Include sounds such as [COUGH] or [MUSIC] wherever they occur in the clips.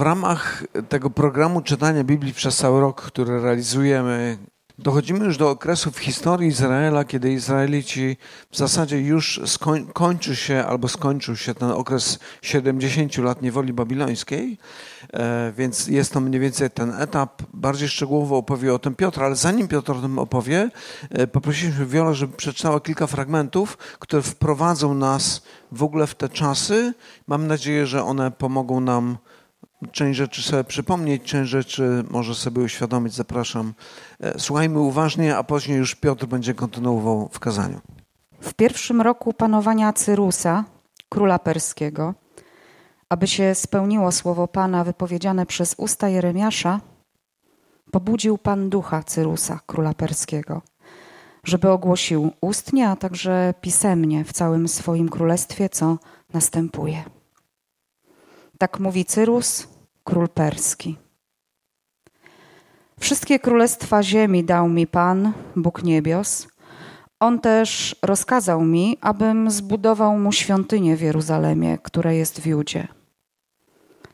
w ramach tego programu czytania Biblii przez cały rok, który realizujemy, dochodzimy już do okresu w historii Izraela, kiedy Izraelici w zasadzie już skoń, kończy się albo skończył się ten okres 70 lat niewoli babilońskiej, e, więc jest to mniej więcej ten etap. Bardziej szczegółowo opowie o tym Piotr, ale zanim Piotr o tym opowie, e, poprosiliśmy Wiolę, żeby przeczytała kilka fragmentów, które wprowadzą nas w ogóle w te czasy. Mam nadzieję, że one pomogą nam część rzeczy sobie przypomnieć, część rzeczy może sobie uświadomić. Zapraszam. E, słuchajmy uważnie, a później już Piotr będzie kontynuował w kazaniu. W pierwszym roku panowania Cyrusa, króla perskiego, aby się spełniło słowo Pana wypowiedziane przez usta Jeremiasza, pobudził Pan ducha Cyrusa, króla perskiego, żeby ogłosił ustnie, a także pisemnie w całym swoim królestwie, co następuje. Tak mówi Cyrus, król perski. Wszystkie królestwa ziemi dał mi Pan, Bóg niebios. On też rozkazał mi, abym zbudował mu świątynię w Jeruzalemie, które jest w Judzie.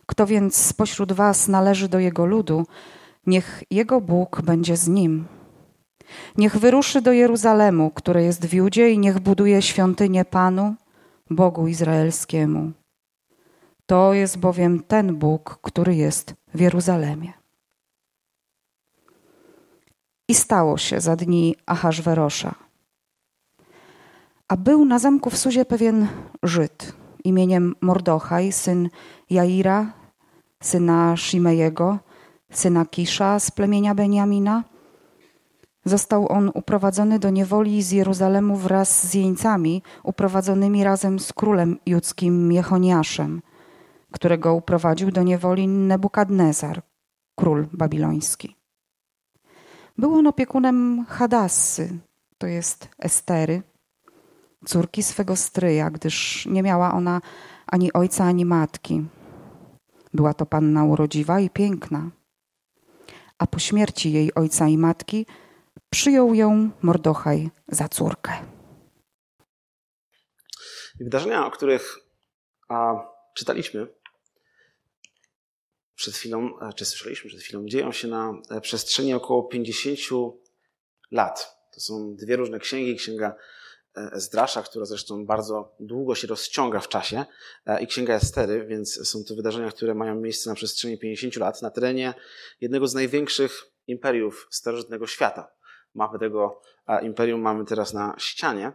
Kto więc spośród was należy do jego ludu, niech jego Bóg będzie z nim. Niech wyruszy do Jeruzalemu, które jest w Judzie, i niech buduje świątynię Panu, Bogu Izraelskiemu. To jest bowiem ten Bóg, który jest w Jeruzalemie. I stało się za dni Ahaswerosza. A był na zamku w Suzie pewien Żyd imieniem Mordochaj, syn Jaira, syna Shimejego, syna Kisza z plemienia Beniamina. Został on uprowadzony do niewoli z Jeruzalemu wraz z jeńcami, uprowadzonymi razem z królem judzkim Jechoniaszem, którego uprowadził do niewoli Nebukadnezar, król babiloński. Był on opiekunem Hadassy, to jest Estery, córki swego stryja, gdyż nie miała ona ani ojca, ani matki. Była to panna urodziwa i piękna. A po śmierci jej ojca i matki przyjął ją Mordochaj za córkę. Wydarzenia, o których a, czytaliśmy przed chwilą, czy słyszeliśmy przed chwilą, dzieją się na e, przestrzeni około 50 lat. To są dwie różne księgi. Księga e, Ezdrasza, która zresztą bardzo długo się rozciąga w czasie, e, i Księga Estery, więc są to wydarzenia, które mają miejsce na przestrzeni 50 lat na terenie jednego z największych imperiów starożytnego świata. Mapę tego imperium mamy teraz na ścianie.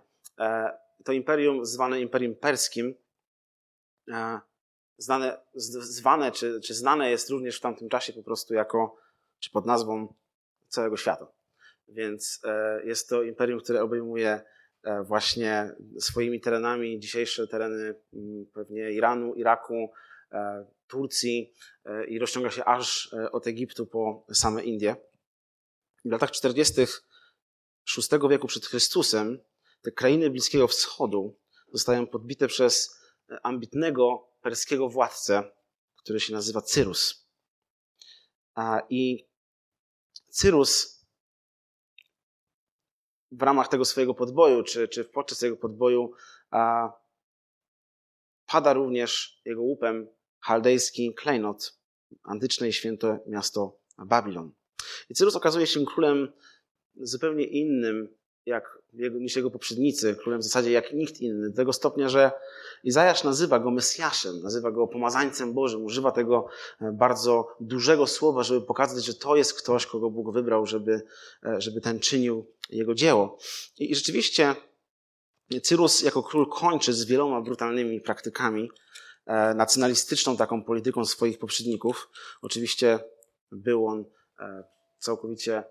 To imperium zwane Imperium Perskim znane, zwane czy, czy znane jest również w tamtym czasie po prostu jako, czy pod nazwą całego świata. Więc e, jest to imperium, które obejmuje e, właśnie swoimi terenami dzisiejsze tereny mm, pewnie Iranu, Iraku, e, Turcji i rozciąga się aż od Egiptu po same Indie. W latach 40. VI wieku przed Chrystusem te krainy Bliskiego Wschodu zostają podbite przez ambitnego perskiego władcę, który się nazywa Cyrus. I Cyrus w ramach tego swojego podboju, czy, czy podczas tego podboju, pada również jego łupem chaldejski klejnot, antyczne i święte miasto Babilon. I Cyrus okazuje się królem zupełnie innym jak niż jego poprzednicy, królem w zasadzie jak nikt inny, do tego stopnia, że Izajasz nazywa go Mesjaszem, nazywa go pomazańcem Bożym, używa tego e, bardzo dużego słowa, żeby pokazać, że to jest ktoś, kogo Bóg wybrał, żeby, e, żeby ten czynił jego dzieło. I, i rzeczywiście Cyrus jako król kończy z wieloma brutalnymi praktykami, e, nacjonalistyczną taką polityką swoich poprzedników. Oczywiście był on całkowicie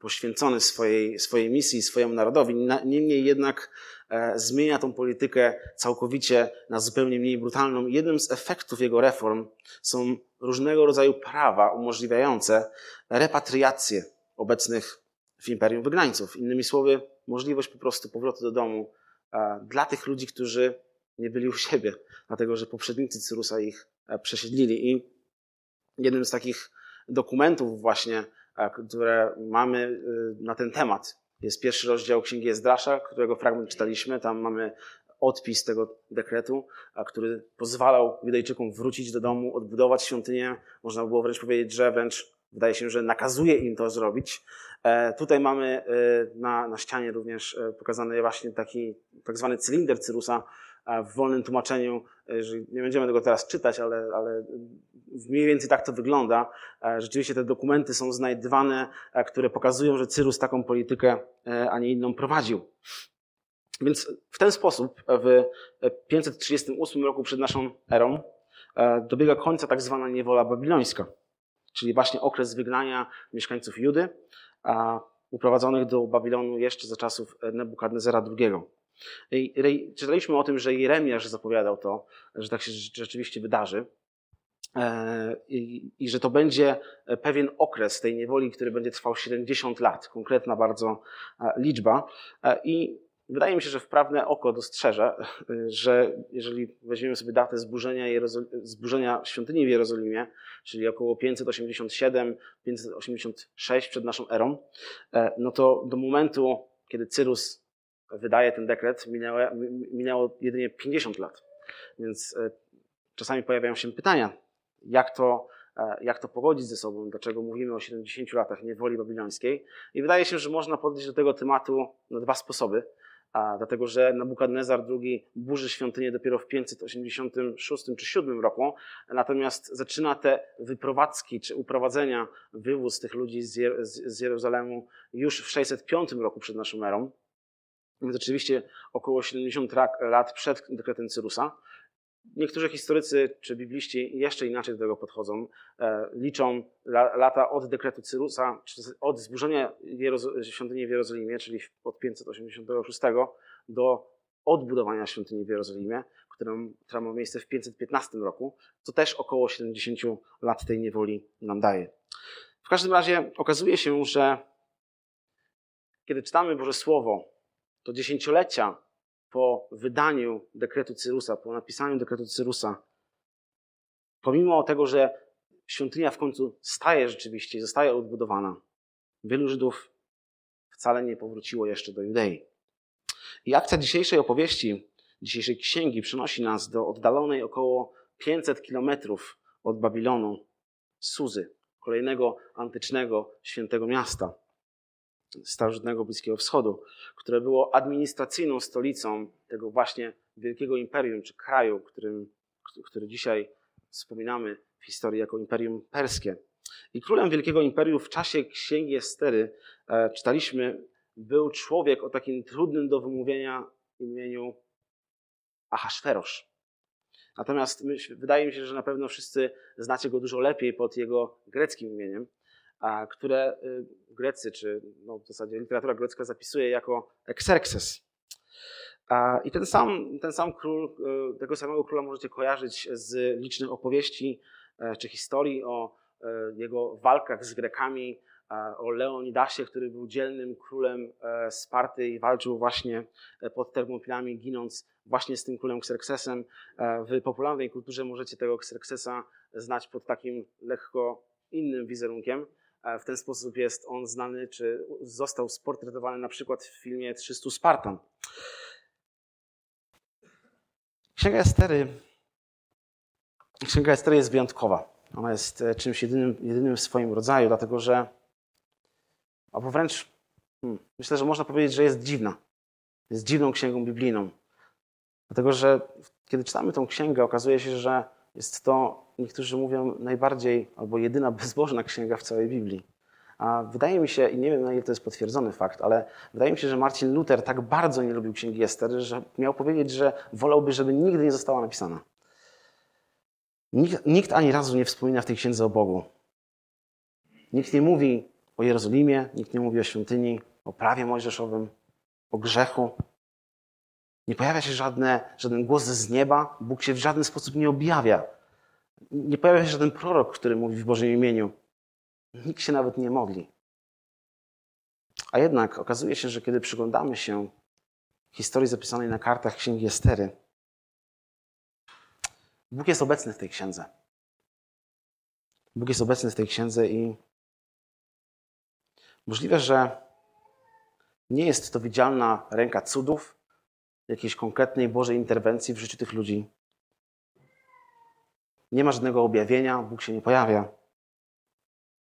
poświęcony swojej, swojej misji, swojemu narodowi. Niemniej jednak e, zmienia tą politykę całkowicie na zupełnie mniej brutalną. Jednym z efektów jego reform są różnego rodzaju prawa umożliwiające repatriację obecnych w imperium wygnańców. Innymi słowy, możliwość po prostu powrotu do domu e, dla tych ludzi, którzy nie byli u siebie, dlatego że poprzednicy Cyrusa ich e, przesiedlili. I jednym z takich dokumentów właśnie które mamy y, na ten temat. Jest pierwszy rozdział Księgi Ezdrasza, którego fragment czytaliśmy. Tam mamy odpis tego dekretu, który pozwalał Judejczykom wrócić do domu, odbudować świątynię. Można było wręcz powiedzieć, że wręcz wydaje się, że nakazuje im to zrobić. E, tutaj mamy e, na, na ścianie również e, pokazany właśnie taki tak zwany cylinder Cyrusa w wolnym tłumaczeniu. Nie będziemy tego teraz czytać, ale, ale mniej więcej tak to wygląda. Rzeczywiście te dokumenty są znajdywane, które pokazują, że Cyrus taką politykę, a nie inną prowadził. Więc w ten sposób w 538 roku przed naszą erą dobiega końca tak zwana niewola babilońska, czyli właśnie okres wygnania mieszkańców Judy, uprowadzonych do Babilonu jeszcze za czasów Nebukadnezera II. Czytaliśmy o tym, że Jeremiasz zapowiadał to, że tak się rzeczywiście wydarzy. E, I, I, że to będzie pewien okres tej niewoli, który będzie trwał 70 lat, konkretna bardzo e, liczba. E, I wydaje mi się, że wprawne oko dostrzeże, że jeżeli weźmiemy sobie datę zburzenia, zburzenia świątyni w Jerozolimie, czyli około 587-586 przed naszą erą, no to do momentu, kiedy Cyrus wydaje ten dekret, minęło, minęło jedynie 50 lat. Więc e, czasami pojawiają się pytania, jak to, e, jak to pogodzić ze sobą, dlaczego mówimy o 70 latach niewoli babilońskiej. I wydaje się, że można podejść do tego tematu na dwa sposoby. Dlatego, że Nabukadnezar II burzy świątynię dopiero w 586 czy 7 roku, natomiast zaczyna te wyprowadzki czy uprowadzenia, wywóz tych ludzi z, z Jerozolemu już w 605 roku przed naszą erą. Więc oczywiście około 70 lat przed dekretem Cyrusa. Niektórzy historycy czy bibliści jeszcze inaczej do tego podchodzą. E, liczą lata od dekretu Cyrusa, czy od zburzenia świątyni w Jerozolimie, czyli od 586 do odbudowania świątyni w Jerozolimie, która ma miejsce w 515 roku, co też około 70 lat tej niewoli nam daje. W każdym razie okazuje się, że kiedy czytamy Boże Słowo, to dziesięciolecia po wydaniu dekretu Cyrusa, po napisaniu dekretu Cyrusa, pomimo tego, że świątynia w końcu staje rzeczywiście, zostaje odbudowana, wielu Żydów wcale nie powróciło jeszcze do Judei. I akcja dzisiejszej opowieści, dzisiejszej księgi przenosi nas do oddalonej około 500 kilometrów od Babilonu Suzy, kolejnego antycznego świętego miasta starożytnego Bliskiego Wschodu, które było administracyjną stolicą tego właśnie wielkiego imperium czy kraju, którym, który dzisiaj wspominamy w historii jako imperium perskie. I królem wielkiego imperium w czasie księgi Estery e, czytaliśmy, był człowiek o takim trudnym do wymówienia imieniu Ahasferosz. Natomiast myśl, wydaje mi się, że na pewno wszyscy znacie go dużo lepiej pod jego greckim imieniem które y, Grecy, czy no w zasadzie literatura grecka zapisuje jako Xerxes. I ten sam, ten sam król, y, tego samego króla możecie kojarzyć z licznych opowieści e, czy historii o e, jego walkach z Grekami, o Leonidasie, który był dzielnym królem e, Sparty i walczył właśnie pod Termopilami, ginąc właśnie z tym królem Xerxesem. W popularnej kulturze możecie tego Xerxesa znać pod takim lekko innym wizerunkiem. W ten sposób jest on znany, czy został sportretowany na przykład w filmie 300 Spartan. Księga Estery, Księga Estery jest wyjątkowa. Ona jest e, czymś jedynym, jedynym w swoim rodzaju, dlatego że, albo wręcz hmm, myślę, że można powiedzieć, że jest dziwna. Jest dziwną księgą biblijną. Dlatego, że kiedy czytamy tą księgę, okazuje się, że jest to, niektórzy mówią, najbardziej albo jedyna [LAUGHS] bezbożna księga w całej Biblii. A wydaje mi się, i nie wiem na ile to jest potwierdzony fakt, ale wydaje mi się, że Marcin Luther tak bardzo nie lubił księgi Ester, że miał powiedzieć, że wolałby, żeby nigdy nie została napisana. Nikt, nikt ani razu nie wspomina w tej księdze o Bogu. Nikt nie mówi o Jerozolimie, nikt nie mówi o świątyni, o prawie mojżeszowym, o grzechu. Nie pojawia się żadne, żaden głos z nieba, Bóg się w żaden sposób nie objawia. Nie pojawia się żaden prorok, który mówi w Bożym imieniu. Nikt się nawet nie modli. A jednak okazuje się, że kiedy przyglądamy się historii zapisanej na kartach Księgi Estery, Bóg jest obecny w tej księdze. Bóg jest obecny w tej księdze i możliwe, że nie jest to widzialna ręka cudów, jakiejś konkretnej Bożej interwencji w życiu tych ludzi. Nie ma żadnego objawienia, Bóg się nie pojawia,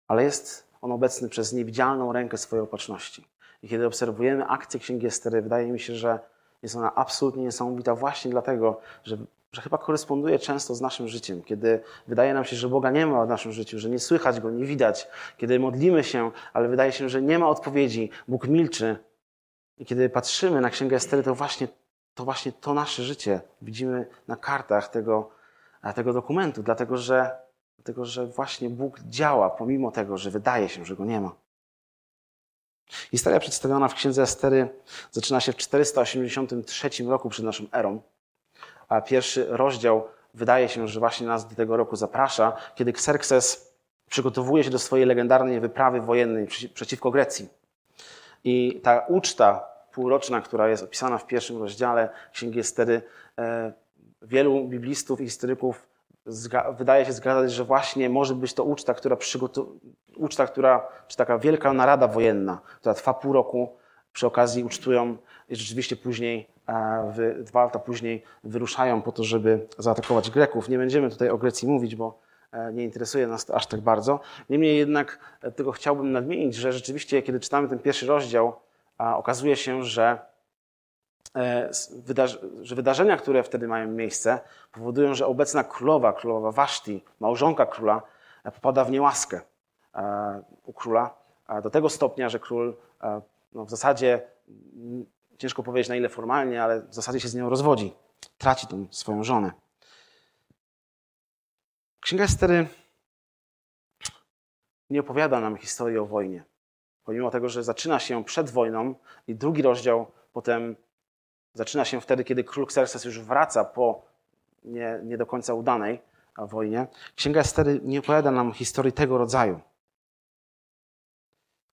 ale jest On obecny przez niewidzialną rękę swojej opatrzności. I kiedy obserwujemy akcję Księgi Estery, wydaje mi się, że jest ona absolutnie niesamowita właśnie dlatego, że, że chyba koresponduje często z naszym życiem. Kiedy wydaje nam się, że Boga nie ma w naszym życiu, że nie słychać Go, nie widać. Kiedy modlimy się, ale wydaje się, że nie ma odpowiedzi, Bóg milczy. I kiedy patrzymy na Księgę Estery, to właśnie to, właśnie to nasze życie widzimy na kartach tego, tego dokumentu, dlatego że, dlatego że właśnie Bóg działa, pomimo tego, że wydaje się, że Go nie ma. Historia przedstawiona w księdze Estery zaczyna się w 483 roku przed naszą erą, a pierwszy rozdział wydaje się, że właśnie nas do tego roku zaprasza, kiedy Xerxes przygotowuje się do swojej legendarnej wyprawy wojennej przeciwko Grecji. I ta uczta półroczna, która jest opisana w pierwszym rozdziale Księgi Estery, e, wielu biblistów i historyków wydaje się zgadzać, że właśnie może być to uczta, która przygotowuje, uczta, która, czy taka wielka narada wojenna, która trwa pół roku, przy okazji ucztują i rzeczywiście później, e, dwa lata później wyruszają po to, żeby zaatakować Greków. Nie będziemy tutaj o Grecji mówić, bo e, nie interesuje nas to aż tak bardzo. Niemniej jednak tego chciałbym nadmienić, że rzeczywiście, kiedy czytamy ten pierwszy rozdział, okazuje się, że E, że wydarzenia, które wtedy mają miejsce, powodują, że obecna królowa, królowa Waszti, małżonka króla, e, popada w niełaskę e, u króla do tego stopnia, że król no w zasadzie, ciężko powiedzieć na ile formalnie, ale w zasadzie się z nią rozwodzi. Traci tą swoją żonę. Księga Estery nie opowiada nam historii o wojnie. Pomimo tego, że zaczyna się przed wojną i drugi rozdział potem Zaczyna się wtedy, kiedy król Xerxes już wraca po nie, nie do końca udanej wojnie. Księga Estery nie opowiada nam historii tego rodzaju.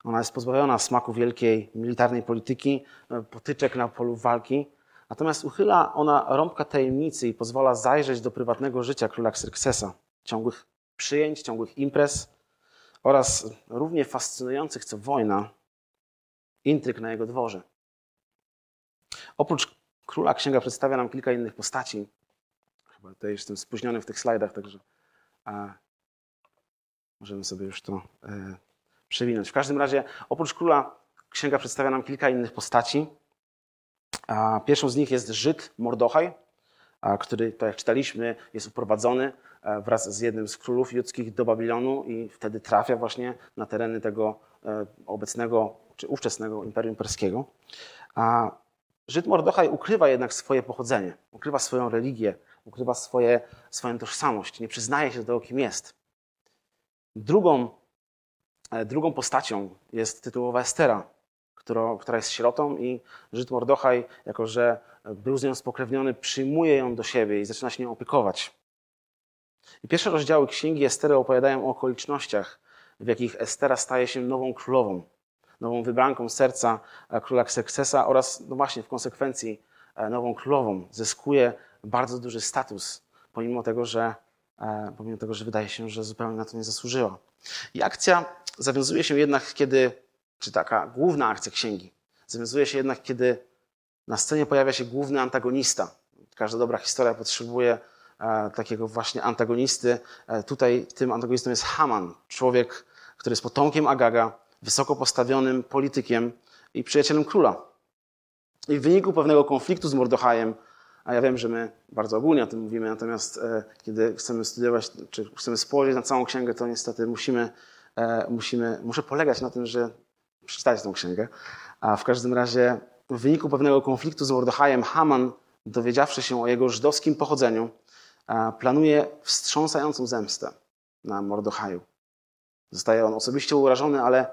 Ona jest pozbawiona smaku wielkiej militarnej polityki, potyczek na polu walki. Natomiast uchyla ona rąbka tajemnicy i pozwala zajrzeć do prywatnego życia króla Xerxesa. Ciągłych przyjęć, ciągłych imprez oraz równie fascynujących co wojna intryg na jego dworze. Oprócz króla księga przedstawia nam kilka innych postaci. Chyba tutaj jestem spóźniony w tych slajdach, także możemy sobie już to e, przewinąć. W każdym razie, oprócz króla księga przedstawia nam kilka innych postaci. A, pierwszą z nich jest Żyd Mordochaj, który, tak jak czytaliśmy, jest uprowadzony e, wraz z jednym z królów judzkich do Babilonu i wtedy trafia właśnie na tereny tego e, obecnego czy ówczesnego Imperium Perskiego. A Żyd Mordochaj ukrywa jednak swoje pochodzenie, ukrywa swoją religię, ukrywa swoje, swoją tożsamość, nie przyznaje się do tego, kim jest. Drugą, e, drugą postacią jest tytułowa Estera, która, która jest sierotą i Żyd Mordochaj, jako że był z nią spokrewniony, przyjmuje ją do siebie i zaczyna się nią opiekować. I pierwsze rozdziały księgi Estery opowiadają o okolicznościach, w jakich Estera staje się nową królową nową wybranką serca e, króla Xerxesa oraz no właśnie w konsekwencji e, nową królową. Zyskuje bardzo duży status, pomimo tego, że, e, pomimo tego, że wydaje się, że zupełnie na to nie zasłużyła. I akcja zawiązuje się jednak, kiedy, czy taka główna akcja księgi, zawiązuje się jednak, kiedy na scenie pojawia się główny antagonista. Każda dobra historia potrzebuje takiego właśnie antagonisty. Tutaj tym antagonistą jest Haman, człowiek, który jest potomkiem Agaga, wysoko postawionym politykiem i przyjacielem króla. I w wyniku pewnego konfliktu z Mordochajem, a ja wiem, że my bardzo ogólnie o tym mówimy, natomiast e, kiedy chcemy studiować, czy chcemy spojrzeć na całą księgę, to niestety musimy, e, musimy, muszę polegać na tym, że przeczytać tę księgę. A w każdym razie w wyniku pewnego konfliktu z Mordochajem Haman, dowiedziawszy się o jego żydowskim pochodzeniu, e, planuje wstrząsającą zemstę na Mordochaju. Zostaje on osobiście urażony, ale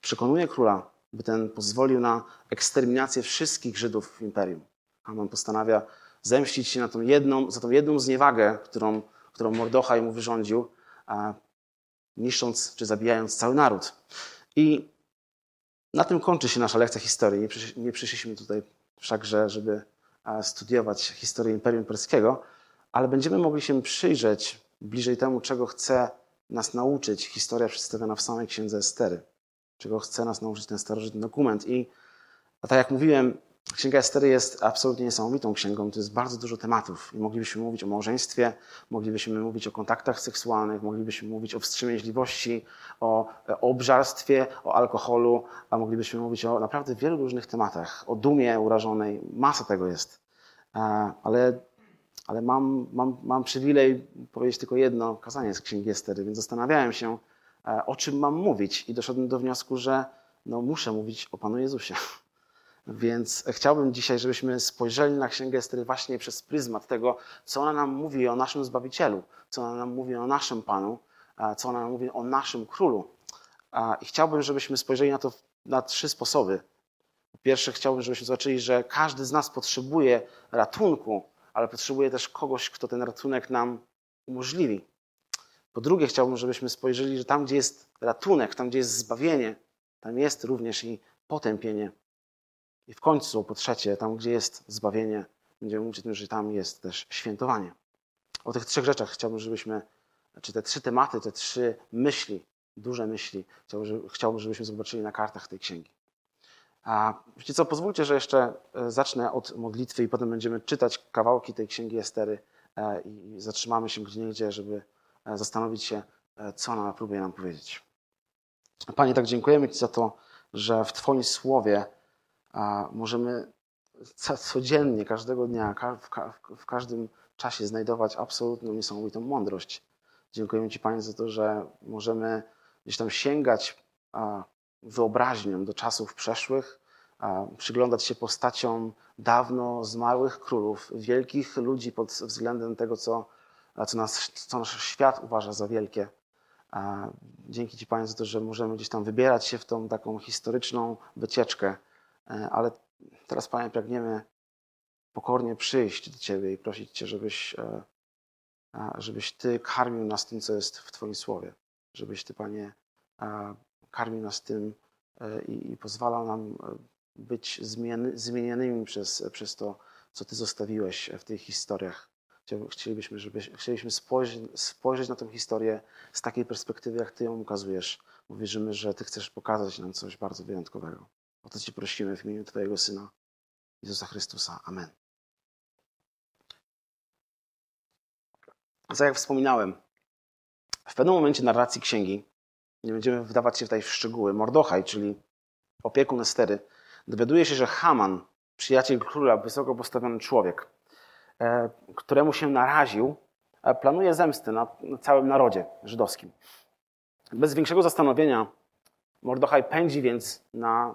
przekonuje króla, by ten pozwolił na eksterminację wszystkich Żydów w imperium. Haman postanawia zemścić się na tą jedną, za tą jedną zniewagę, którą, którą Mordochaj mu wyrządził, a niszcząc czy zabijając cały naród. I na tym kończy się nasza lekcja historii. Nie przyszliśmy tutaj wszakże, żeby studiować historię Imperium Perskiego, ale będziemy mogli się przyjrzeć bliżej temu, czego chce nas nauczyć historia przedstawiona w samej księdze Estery czego chce nas nauczyć ten starożytny dokument. I tak jak mówiłem, Księga Estery jest absolutnie niesamowitą księgą. To jest bardzo dużo tematów. I moglibyśmy mówić o małżeństwie, moglibyśmy mówić o kontaktach seksualnych, moglibyśmy mówić o wstrzemięźliwości, o, o obżarstwie, o alkoholu, a moglibyśmy mówić o naprawdę wielu różnych tematach. O dumie urażonej. Masa tego jest. Ale, ale mam, mam, mam przywilej powiedzieć tylko jedno kazanie z Księgi Estery, więc zastanawiałem się, o czym mam mówić i doszedłem do wniosku, że no, muszę mówić o Panu Jezusie. Więc chciałbym dzisiaj, żebyśmy spojrzeli na Księgę Estery właśnie przez pryzmat tego, co ona nam mówi o naszym Zbawicielu, co ona nam mówi o naszym Panu, co ona nam mówi o naszym Królu. I chciałbym, żebyśmy spojrzeli na to na trzy sposoby. Po pierwsze, chciałbym, żebyśmy zobaczyli, że każdy z nas potrzebuje ratunku, ale potrzebuje też kogoś, kto ten ratunek nam umożliwi. Po drugie, chciałbym, żebyśmy spojrzeli, że tam, gdzie jest ratunek, tam, gdzie jest zbawienie, tam jest również i potępienie. I w końcu, po trzecie, tam, gdzie jest zbawienie, będziemy mówić o tym, że tam jest też świętowanie. O tych trzech rzeczach chciałbym, żebyśmy, czy te trzy tematy, te trzy myśli, duże myśli, chciałbym, żebyśmy zobaczyli na kartach tej księgi. A wiecie co, pozwólcie, że jeszcze e, zacznę od modlitwy i potem będziemy czytać kawałki tej księgi Estery e, i zatrzymamy się gdzie niegdzie, żeby e, zastanowić się, co ona próbuje nam powiedzieć. Panie, tak dziękujemy Ci za to, że w Twoim słowie możemy codziennie, każdego dnia, w każdym czasie znajdować absolutną niesamowitą mądrość. Dziękujemy Ci, Panie, za to, że możemy gdzieś tam sięgać wyobraźnią do czasów przeszłych, przyglądać się postaciom dawno zmarłych królów, wielkich ludzi pod względem tego, co, co, nas, co nasz świat uważa za wielkie. Dzięki Ci, Panie, za to, że możemy gdzieś tam wybierać się w tą taką historyczną wycieczkę, ale teraz, Panie, pragniemy pokornie przyjść do Ciebie i prosić Cię, żebyś, e, żebyś Ty karmił nas tym, co jest w Twoim słowie. Żebyś Ty, Panie, karmił nas tym e, i, i pozwalał nam być zmienianymi przez, przez to, co Ty zostawiłeś w tych historiach. Chcielibyśmy, żeby, chcielibyśmy spojrzeć, spojrzeć na tę historię z takiej perspektywy, jak Ty ją ukazujesz, bo wierzymy, że Ty chcesz pokazać nam coś bardzo wyjątkowego. O to Ci prosimy w imieniu Twojego Syna, Jezusa Chrystusa. Amen. Tak jak wspominałem, w pewnym momencie narracji księgi, nie będziemy wdawać się tutaj w szczegóły, Mordochaj, czyli opiekun Estery, dowiaduje się, że Haman, przyjaciel króla, wysoko postawiony człowiek, E, któremu się naraził, e, planuje zemsty na całym narodzie żydowskim. Bez większego zastanowienia Mordochaj pędzi więc na,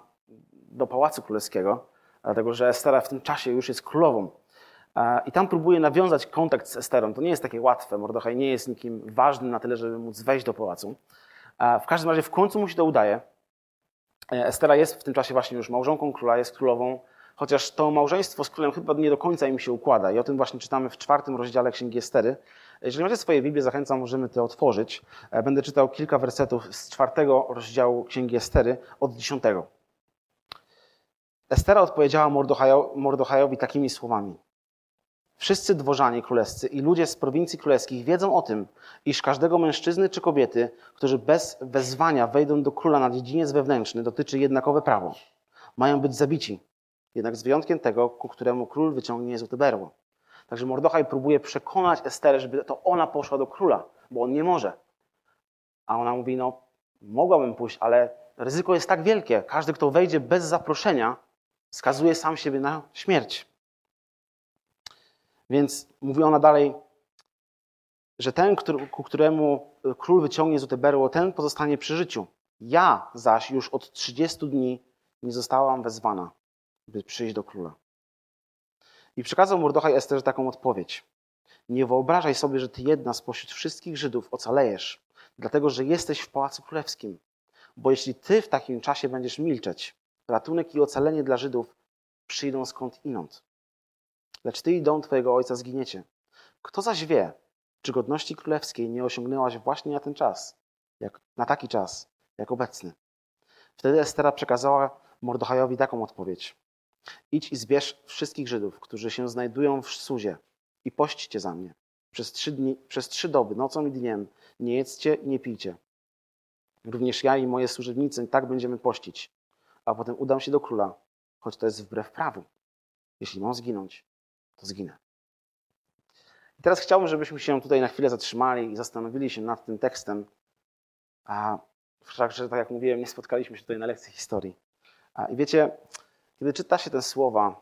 do Pałacu Królewskiego, dlatego że Estera w tym czasie już jest królową. E, I tam próbuje nawiązać kontakt z Esterą. To nie jest takie łatwe. Mordochaj nie jest nikim ważnym na tyle, żeby móc wejść do pałacu. W każdym razie w końcu mu się to udaje. Estera jest w tym czasie właśnie już małżonką króla, jest królową chociaż to małżeństwo z królem chyba nie do końca im się układa. I o tym właśnie czytamy w czwartym rozdziale Księgi Estery. Jeżeli macie swoje Biblię, zachęcam, możemy to otworzyć. E, będę czytał kilka wersetów z czwartego rozdziału Księgi Estery od dziesiątego. Estera odpowiedziała Mordochajowi takimi słowami. Wszyscy dworzanie królewscy i ludzie z prowincji królewskich wiedzą o tym, iż każdego mężczyzny czy kobiety, którzy bez wezwania wejdą do króla na dziedziniec wewnętrzny, dotyczy jednakowe prawo. Mają być zabici jednak z wyjątkiem tego, ku któremu król wyciągnie złote berło. Także Mordochaj próbuje przekonać Esterę, żeby to ona poszła do króla, bo on nie może. A ona mówi, no mogłabym pójść, ale ryzyko jest tak wielkie. Każdy, kto wejdzie bez zaproszenia, skazuje sam siebie na śmierć. Więc mówi ona dalej, że ten, ku któremu król wyciągnie złote berło, ten pozostanie przy życiu. Ja zaś już od 30 dni nie zostałam wezwana by przyjść do króla. I przekazał Mordochaj Esterze taką odpowiedź. Nie wyobrażaj sobie, że ty jedna spośród wszystkich Żydów ocalejesz, dlatego że jesteś w Pałacu Królewskim. Bo jeśli ty w takim czasie będziesz milczeć, ratunek i ocalenie dla Żydów przyjdą skąd inąd. Lecz ty i dom twojego ojca zginiecie. Kto zaś wie, czy godności królewskiej nie osiągnęłaś właśnie na ten czas, jak, na taki czas, jak obecny. Wtedy Estera przekazała Mordochajowi taką odpowiedź. Idź i zbierz wszystkich Żydów, którzy się znajdują w Suzie i pośćcie za mnie. Przez trzy, dni, przez trzy doby, nocą i dniem, nie jedzcie i nie pijcie. Również ja i moje służebnicy tak będziemy pościć. A potem udam się do króla, choć to jest wbrew prawu. Jeśli mam zginąć, to zginę. I teraz chciałbym, żebyśmy się tutaj na chwilę zatrzymali i zastanowili się nad tym tekstem. A wszakże, tak jak mówiłem, nie spotkaliśmy się tutaj na lekcji historii. A, I wiecie, kiedy czyta się te słowa,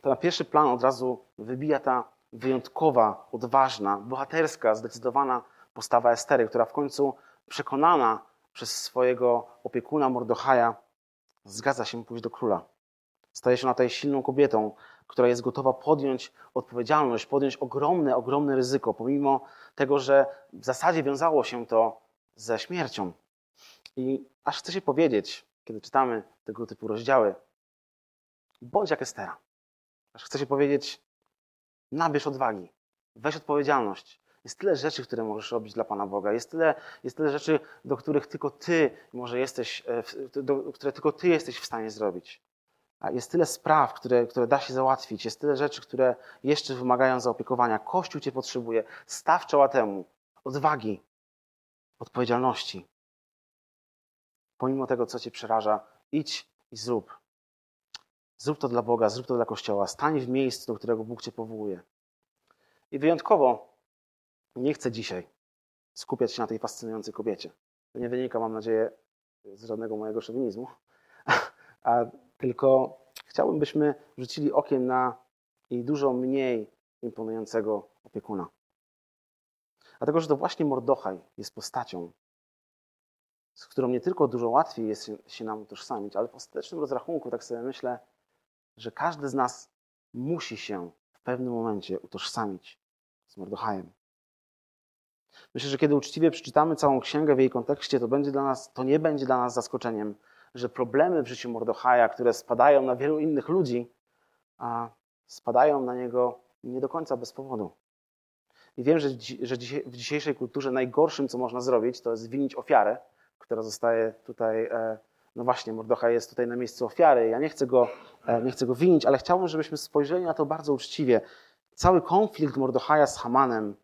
to na pierwszy plan od razu wybija ta wyjątkowa, odważna, bohaterska, zdecydowana postawa Estery, która w końcu przekonana przez swojego opiekuna Mordochaja zgadza się pójść do króla. Staje się na tej silną kobietą, która jest gotowa podjąć odpowiedzialność, podjąć ogromne, ogromne ryzyko, pomimo tego, że w zasadzie wiązało się to ze śmiercią. I aż chce się powiedzieć, kiedy czytamy tego typu rozdziały, bądź jak Estera. Aż chce się powiedzieć, nabierz odwagi, weź odpowiedzialność. Jest tyle rzeczy, które możesz robić dla Pana Boga. Jest tyle, jest tyle rzeczy, do których tylko Ty może jesteś, e, do, które tylko Ty jesteś w stanie zrobić. Jest tyle spraw, które, które da się załatwić. Jest tyle rzeczy, które jeszcze wymagają zaopiekowania. Kościół Cię potrzebuje. Staw czoła temu. Odwagi, odpowiedzialności. Pomimo tego, co Cię przeraża, idź i zrób. Zrób to dla Boga, zrób to dla Kościoła. Stań w miejscu, do którego Bóg Cię powołuje. I wyjątkowo nie chcę dzisiaj skupiać się na tej fascynującej kobiecie. To nie wynika, mam nadzieję, z żadnego mojego szowinizmu, [LAUGHS] a tylko chciałbym, byśmy rzucili okiem na jej dużo mniej imponującego opiekuna. Dlatego, że to właśnie Mordochaj jest postacią, z którą nie tylko dużo łatwiej jest się nam utożsamić, ale w ostatecznym rozrachunku, tak sobie myślę, że każdy z nas musi się w pewnym momencie utożsamić z Mordochajem. Myślę, że kiedy uczciwie przeczytamy całą księgę w jej kontekście, to, będzie dla nas, to nie będzie dla nas zaskoczeniem, że problemy w życiu Mordochaja, które spadają na wielu innych ludzi, a spadają na niego nie do końca bez powodu. I wiem, że, że w dzisiejszej kulturze najgorszym, co można zrobić, to jest winić ofiarę, która zostaje tutaj, e, no właśnie, Mordochaj jest tutaj na miejscu ofiary. Ja nie chcę go, e, nie chcę go winić, ale chciałbym, żebyśmy spojrzeli na to bardzo uczciwie. Cały konflikt Mordochaja z Hamanem,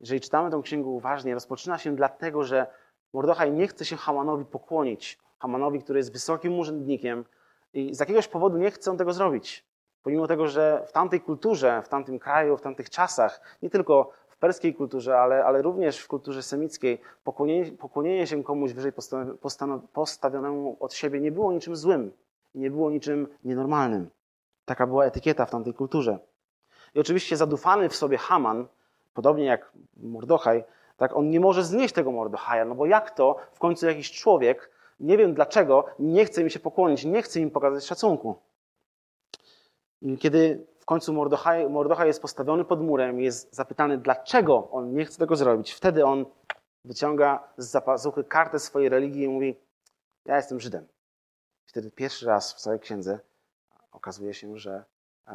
jeżeli czytamy tę księgę uważnie, rozpoczyna się dlatego, że Mordochaj nie chce się Hamanowi pokłonić. Hamanowi, który jest wysokim urzędnikiem i z jakiegoś powodu nie chce on tego zrobić. Pomimo tego, że w tamtej kulturze, w tamtym kraju, w tamtych czasach, nie tylko w perskiej kulturze, ale, ale również w kulturze semickiej, pokłonienie, pokłonienie się komuś wyżej postawionemu od siebie nie było niczym złym i nie było niczym nienormalnym. Taka była etykieta w tamtej kulturze. I oczywiście zadufany w sobie Haman, podobnie jak Mordochaj, tak, on nie może znieść tego Mordochaja, no bo jak to w końcu jakiś człowiek nie wiem dlaczego, nie chce im się pokłonić, nie chce im pokazać szacunku. I kiedy w końcu Mordochaj, Mordochaj jest postawiony pod murem, jest zapytany, dlaczego on nie chce tego zrobić, wtedy on wyciąga z zapazuchy kartę swojej religii i mówi: Ja jestem Żydem. Wtedy pierwszy raz w całej księdze okazuje się, że,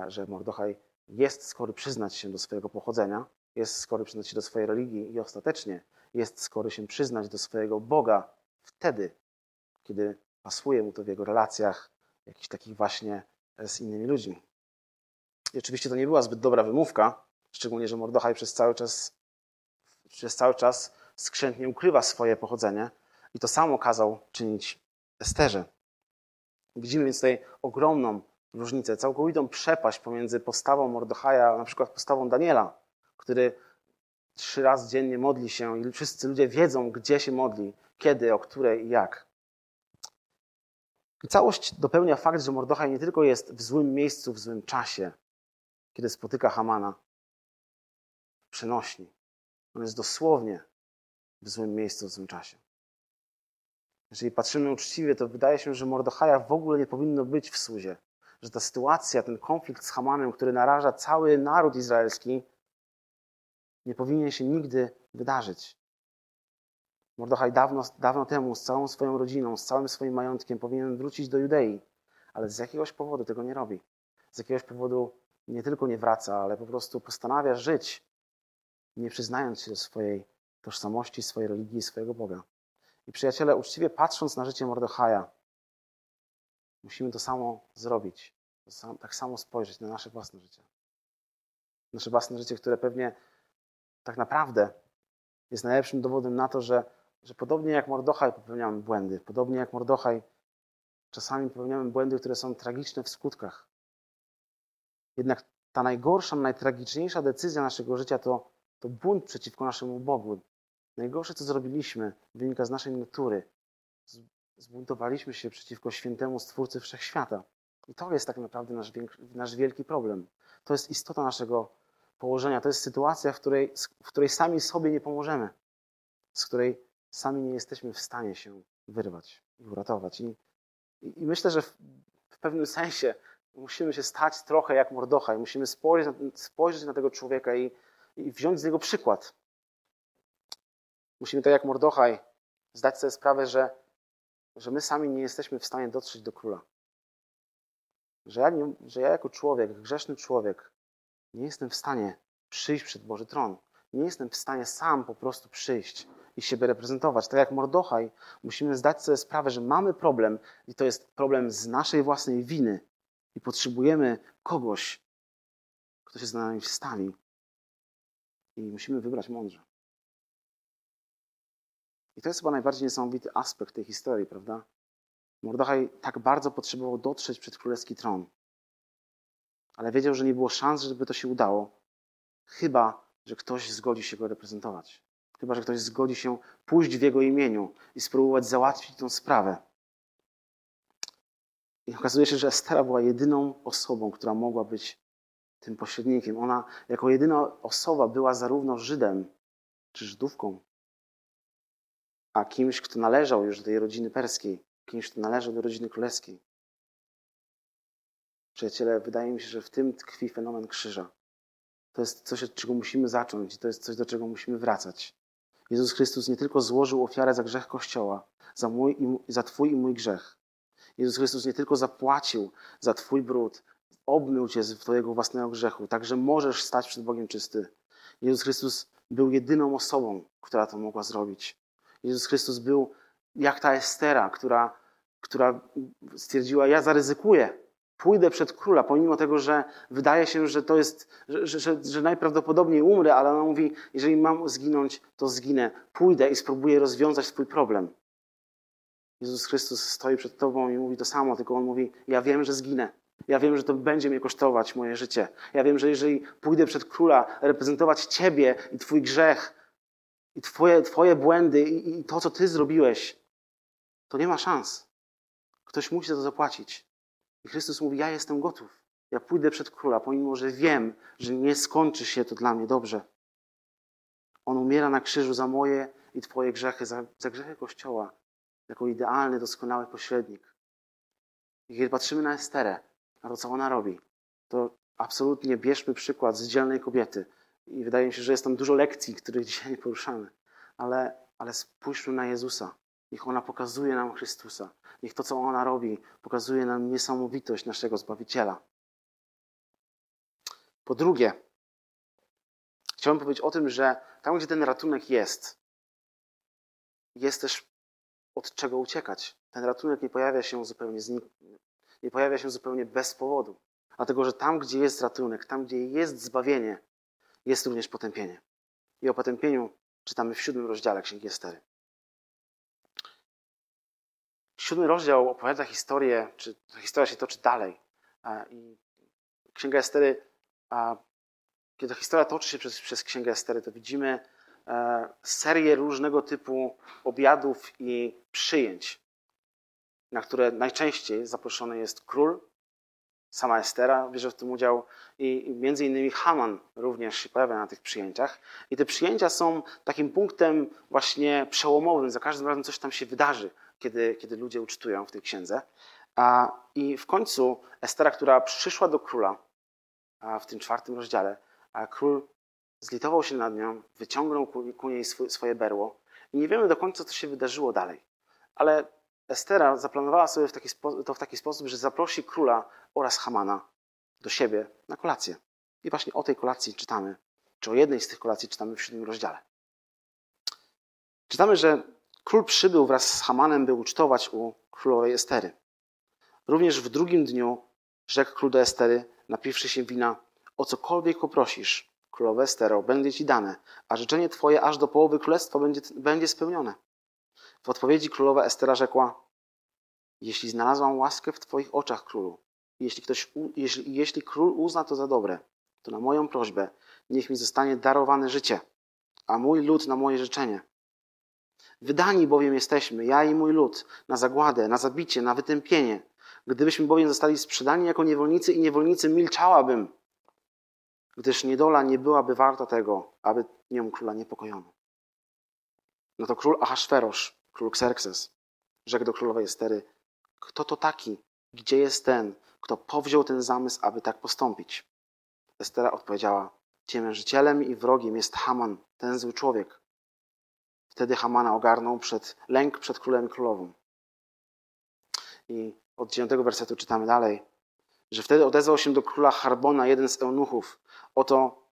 że Mordochaj jest skory przyznać się do swojego pochodzenia, jest skory przyznać się do swojej religii i ostatecznie jest skory się przyznać do swojego Boga wtedy, kiedy pasuje mu to w jego relacjach, jakichś takich właśnie e, z innymi ludźmi. I oczywiście to nie była zbyt dobra wymówka, szczególnie, że Mordochaj przez cały czas, przez cały czas skrzętnie ukrywa swoje pochodzenie i to samo kazał czynić Esterze. Widzimy więc tutaj ogromną różnicę, całkowitą przepaść pomiędzy postawą Mordochaja, na przykład postawą Daniela, który trzy razy dziennie modli się i wszyscy ludzie wiedzą, gdzie się modli, kiedy, o której i jak. I całość dopełnia fakt, że Mordochaj nie tylko jest w złym miejscu, w złym czasie, kiedy spotyka Hamana w przenośni. On jest dosłownie w złym miejscu, w złym czasie. Jeżeli patrzymy uczciwie, to wydaje się, że Mordochaja w ogóle nie powinno być w Suzie. Że ta sytuacja, ten konflikt z Hamanem, który naraża cały naród izraelski, nie powinien się nigdy wydarzyć. Mordochaj dawno, dawno temu z całą swoją rodziną, z całym swoim majątkiem powinien wrócić do Judei, ale z jakiegoś powodu tego nie robi. Z jakiegoś powodu nie tylko nie wraca, ale po prostu postanawia żyć, nie przyznając się do swojej tożsamości, swojej religii, swojego Boga. I przyjaciele, uczciwie patrząc na życie Mordochaja, musimy to samo zrobić. Tak samo spojrzeć na nasze własne życie. Nasze własne życie, które pewnie tak naprawdę jest najlepszym dowodem na to, że że podobnie jak Mordochaj popełniamy błędy, podobnie jak Mordochaj czasami popełniamy błędy, które są tragiczne w skutkach. Jednak ta najgorsza, najtragiczniejsza decyzja naszego życia to, to bunt przeciwko naszemu Bogu. Najgorsze, co zrobiliśmy, wynika z naszej natury. Zbuntowaliśmy się przeciwko świętemu Stwórcy Wszechświata. I to jest tak naprawdę nasz, nasz wielki problem. To jest istota naszego położenia. To jest sytuacja, w której, w której sami sobie nie pomożemy, z której sami nie jesteśmy w stanie się wyrwać i uratować. I, i, i myślę, że w, w, pewnym sensie musimy się stać trochę jak Mordochaj. Musimy spojrzeć na, spojrzeć na tego człowieka i, i wziąć z niego przykład. Musimy tak jak Mordochaj zdać sobie sprawę, że, że my sami nie jesteśmy w stanie dotrzeć do króla. Że ja, nie, że ja jako człowiek, grzeszny człowiek, nie jestem w stanie przyjść przed Boży tron. Nie jestem w stanie sam po prostu przyjść i siebie reprezentować. Tak jak Mordochaj, musimy zdać sobie sprawę, że mamy problem i to jest problem z naszej własnej winy i potrzebujemy kogoś, kto się z nami wstawi. I musimy wybrać mądrze. I to jest chyba najbardziej niesamowity aspekt tej historii, prawda? Mordochaj tak bardzo potrzebował dotrzeć przed królewski tron. Ale wiedział, że nie było szans, żeby to się udało, chyba, że ktoś zgodzi się go reprezentować. Chyba, że ktoś zgodzi się pójść w jego imieniu i spróbować załatwić tę sprawę. I okazuje się, że Estera była jedyną osobą, która mogła być tym pośrednikiem. Ona jako jedyna osoba była zarówno Żydem, czy Żydówką, a kimś, kto należał już do tej rodziny perskiej, kimś, kto należał do rodziny królewskiej. Przyjaciele, wydaje mi się, że w tym tkwi fenomen krzyża. To jest coś, od czego musimy zacząć to jest coś, do czego musimy wracać. Jezus Chrystus nie tylko złożył ofiarę za grzech Kościoła, za, mój i, za Twój i mój grzech. Jezus Chrystus nie tylko zapłacił za Twój brud, obmył Cię z Twojego własnego grzechu, także możesz stać przed Bogiem czysty. Jezus Chrystus był jedyną osobą, która to mogła zrobić. Jezus Chrystus był jak ta Estera, która, która stwierdziła: Ja zaryzykuję, pójdę przed króla, pomimo tego, że wydaje się, że to jest, że, że, że najprawdopodobniej umrę, ale ona mówi: Jeżeli mam zginąć, to zginę. Pójdę i spróbuję rozwiązać swój problem. Jezus Chrystus stoi przed Tobą i mówi to samo, tylko On mówi: Ja wiem, że zginę. Ja wiem, że to będzie mnie kosztować moje życie. Ja wiem, że jeżeli pójdę przed króla reprezentować Ciebie i Twój grzech, i twoje, twoje błędy i, i to, co ty zrobiłeś, to nie ma szans. Ktoś musi za to zapłacić. I Chrystus mówi: Ja jestem gotów. Ja pójdę przed króla, pomimo że wiem, że nie skończy się to dla mnie dobrze. On umiera na krzyżu za moje i Twoje grzechy, za, za grzechy Kościoła, jako idealny, doskonały pośrednik. I kiedy patrzymy na Esterę, na to, co ona robi, to absolutnie bierzmy przykład z dzielnej kobiety, i wydaje mi się, że jest tam dużo lekcji, których dzisiaj nie poruszamy. Ale, ale spójrzmy na Jezusa. Niech ona pokazuje nam Chrystusa. Niech to, co ona robi, pokazuje nam niesamowitość naszego Zbawiciela. Po drugie, chciałbym powiedzieć o tym, że tam, gdzie ten ratunek jest, jest też od czego uciekać. Ten ratunek nie pojawia się zupełnie, znik- nie pojawia się zupełnie bez powodu. Dlatego, że tam, gdzie jest ratunek, tam, gdzie jest zbawienie, jest również potępienie. I o potępieniu czytamy w siódmym rozdziale Księgi Estery. Siódmy rozdział opowiada historię, czy historia się toczy dalej. I Księga Estery, kiedy historia toczy się przez, przez Księgę Estery, to widzimy e, serię różnego typu obiadów i przyjęć, na które najczęściej zaproszony jest król, sama Estera bierze w tym udział i między innymi Haman również się pojawia na tych przyjęciach. I te przyjęcia są takim punktem właśnie przełomowym. Za każdym razem coś tam się wydarzy, kiedy, kiedy ludzie ucztują w tej księdze. A, I w końcu Estera, która przyszła do króla w tym czwartym rozdziale, król zlitował się nad nią, wyciągnął ku, niej swoje berło. I nie wiemy do końca, co się wydarzyło dalej. Ale Estera zaplanowała sobie w taki to w taki sposób, że zaprosi króla oraz Hamana do siebie na kolację. I właśnie o tej kolacji czytamy, czy o jednej z tych kolacji czytamy w siódmym rozdziale. Czytamy, że król przybył wraz z Hamanem, by ucztować u królowej Estery. Również w drugim dniu rzekł król do Estery, napiwszy się wina, o cokolwiek poprosisz, królowe Estero, będzie ci dane, a życzenie twoje aż do połowy królestwa będzie, będzie spełnione. W odpowiedzi królowa Estera rzekła: Jeśli znalazłam łaskę w Twoich oczach, królu, Jeśli, ktoś, jeśli, jeśli król uzna to za dobre, to na moją prośbę niech mi zostanie darowane życie, a mój lud na moje życzenie. Wydani bowiem jesteśmy, ja i mój lud, na zagładę, na zabicie, na wytępienie. Gdybyśmy bowiem zostali sprzedani jako niewolnicy i niewolnicy, milczałabym, gdyż niedola nie byłaby warta tego, aby nią króla niepokojono. No to król Ahasferosz, król Xerxes, rzekł do królowej Estery, kto to taki? Gdzie jest ten, kto powziął ten zamysł, aby tak postąpić? Estera odpowiedziała, ciemiężycielem i wrogiem jest Haman, ten zły człowiek. Wtedy Hamana ogarnął przed, lęk przed królem i królową. I od dziewiątego wersetu czytamy dalej, że wtedy odezwał się do króla Harbona jeden z eunuchów. Oto,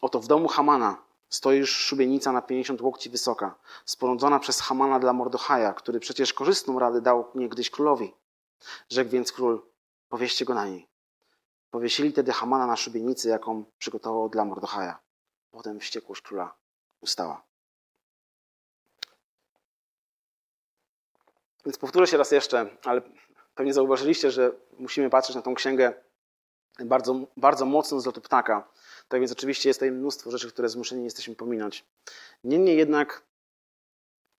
oto w domu Hamana stoi już szubienica na 50 łokci wysoka, sporządzona przez Hamana dla Mordochaja, który przecież korzystną radę dał niegdyś królowi. Rzekł więc król, powieście go na niej. Powiesili tedy Hamana na szubienicy, jaką przygotował dla Mordochaja. Potem wściekłość króla ustała. Więc powtórzę się raz jeszcze, ale pewnie zauważyliście, że musimy patrzeć na tą księgę bardzo, bardzo mocno z lotu ptaka. Tak więc oczywiście jest tutaj mnóstwo rzeczy, które zmuszeni jesteśmy pominąć. Niemniej jednak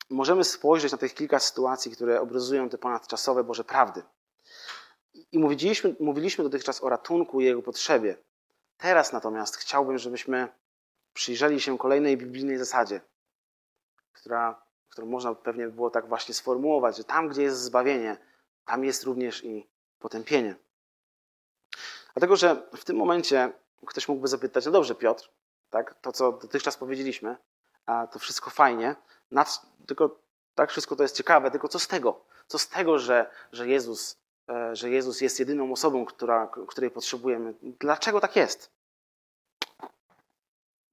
możemy spojrzeć na tych kilka sytuacji, które obrazują te ponadczasowe Boże prawdy. I mówiliśmy, mówiliśmy dotychczas o ratunku i jego potrzebie. Teraz natomiast chciałbym, żebyśmy przyjrzeli się kolejnej biblijnej zasadzie, która, którą można pewnie było tak właśnie sformułować, że tam, gdzie jest zbawienie, tam jest również i potępienie. Dlatego, że w tym momencie ktoś mógłby zapytać, no dobrze Piotr, tak, to co dotychczas powiedzieliśmy, a to wszystko fajnie, nad, tylko tak wszystko to jest ciekawe, tylko co z tego? Co z tego, że, że Jezus E, że Jezus jest jedyną osobą, która, której potrzebujemy. Dlaczego tak jest?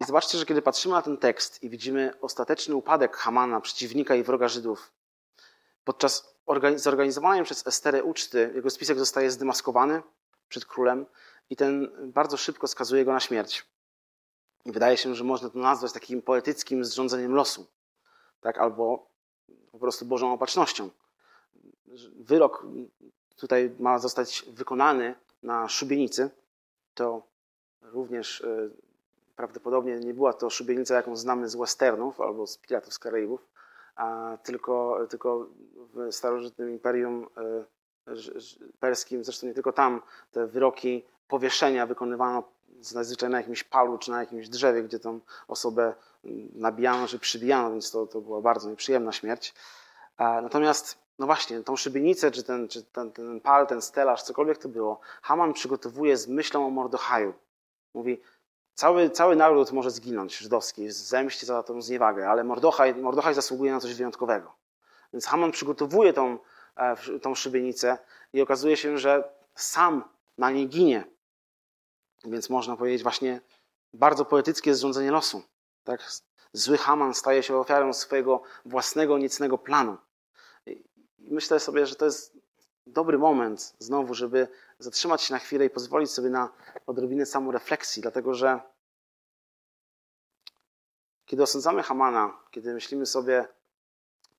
Zobaczcie, że kiedy patrzymy na ten tekst i widzimy ostateczny upadek Hamana, przeciwnika i wroga Żydów, podczas zorganizowanej przez Esterę uczty jego spisek zostaje zdemaskowany przed królem i ten bardzo szybko skazuje go na śmierć. I wydaje się, że można to nazwać takim poetyckim zrządzeniem losu, tak? albo po prostu Bożą opatrznością. Wyrok tutaj ma zostać wykonany na szubienicy, to również e, prawdopodobnie nie była to szubienica, jaką znamy z westernów albo z Piratów z Karaibów, a tylko, tylko w starożytnym imperium e, perskim, zresztą nie tylko tam, te wyroki powieszenia wykonywano zazwyczaj na jakimś palu czy na jakimś drzewie, gdzie tą osobę nabijano czy przybijano, więc to, to była bardzo nieprzyjemna śmierć. Natomiast no właśnie, tą szybienicę, czy ten, czy ten, ten pal, ten stelaż, cokolwiek to było, Haman przygotowuje z myślą o Mordochaju. Mówi, cały, cały naród może zginąć, żydowski, zemści za tą zniewagę, ale Mordochaj, Mordochaj zasługuje na coś wyjątkowego. Więc Haman przygotowuje tą, e, tą szybienicę i okazuje się, że sam na niej ginie. Więc można powiedzieć właśnie bardzo poetyckie zrządzenie losu. Tak? Zły Haman staje się ofiarą swojego własnego, niecnego planu. I myślę sobie, że to jest dobry moment znowu, żeby zatrzymać się na chwilę i pozwolić sobie na odrobinę samorefleksji, dlatego że kiedy osądzamy Hamana, kiedy myślimy sobie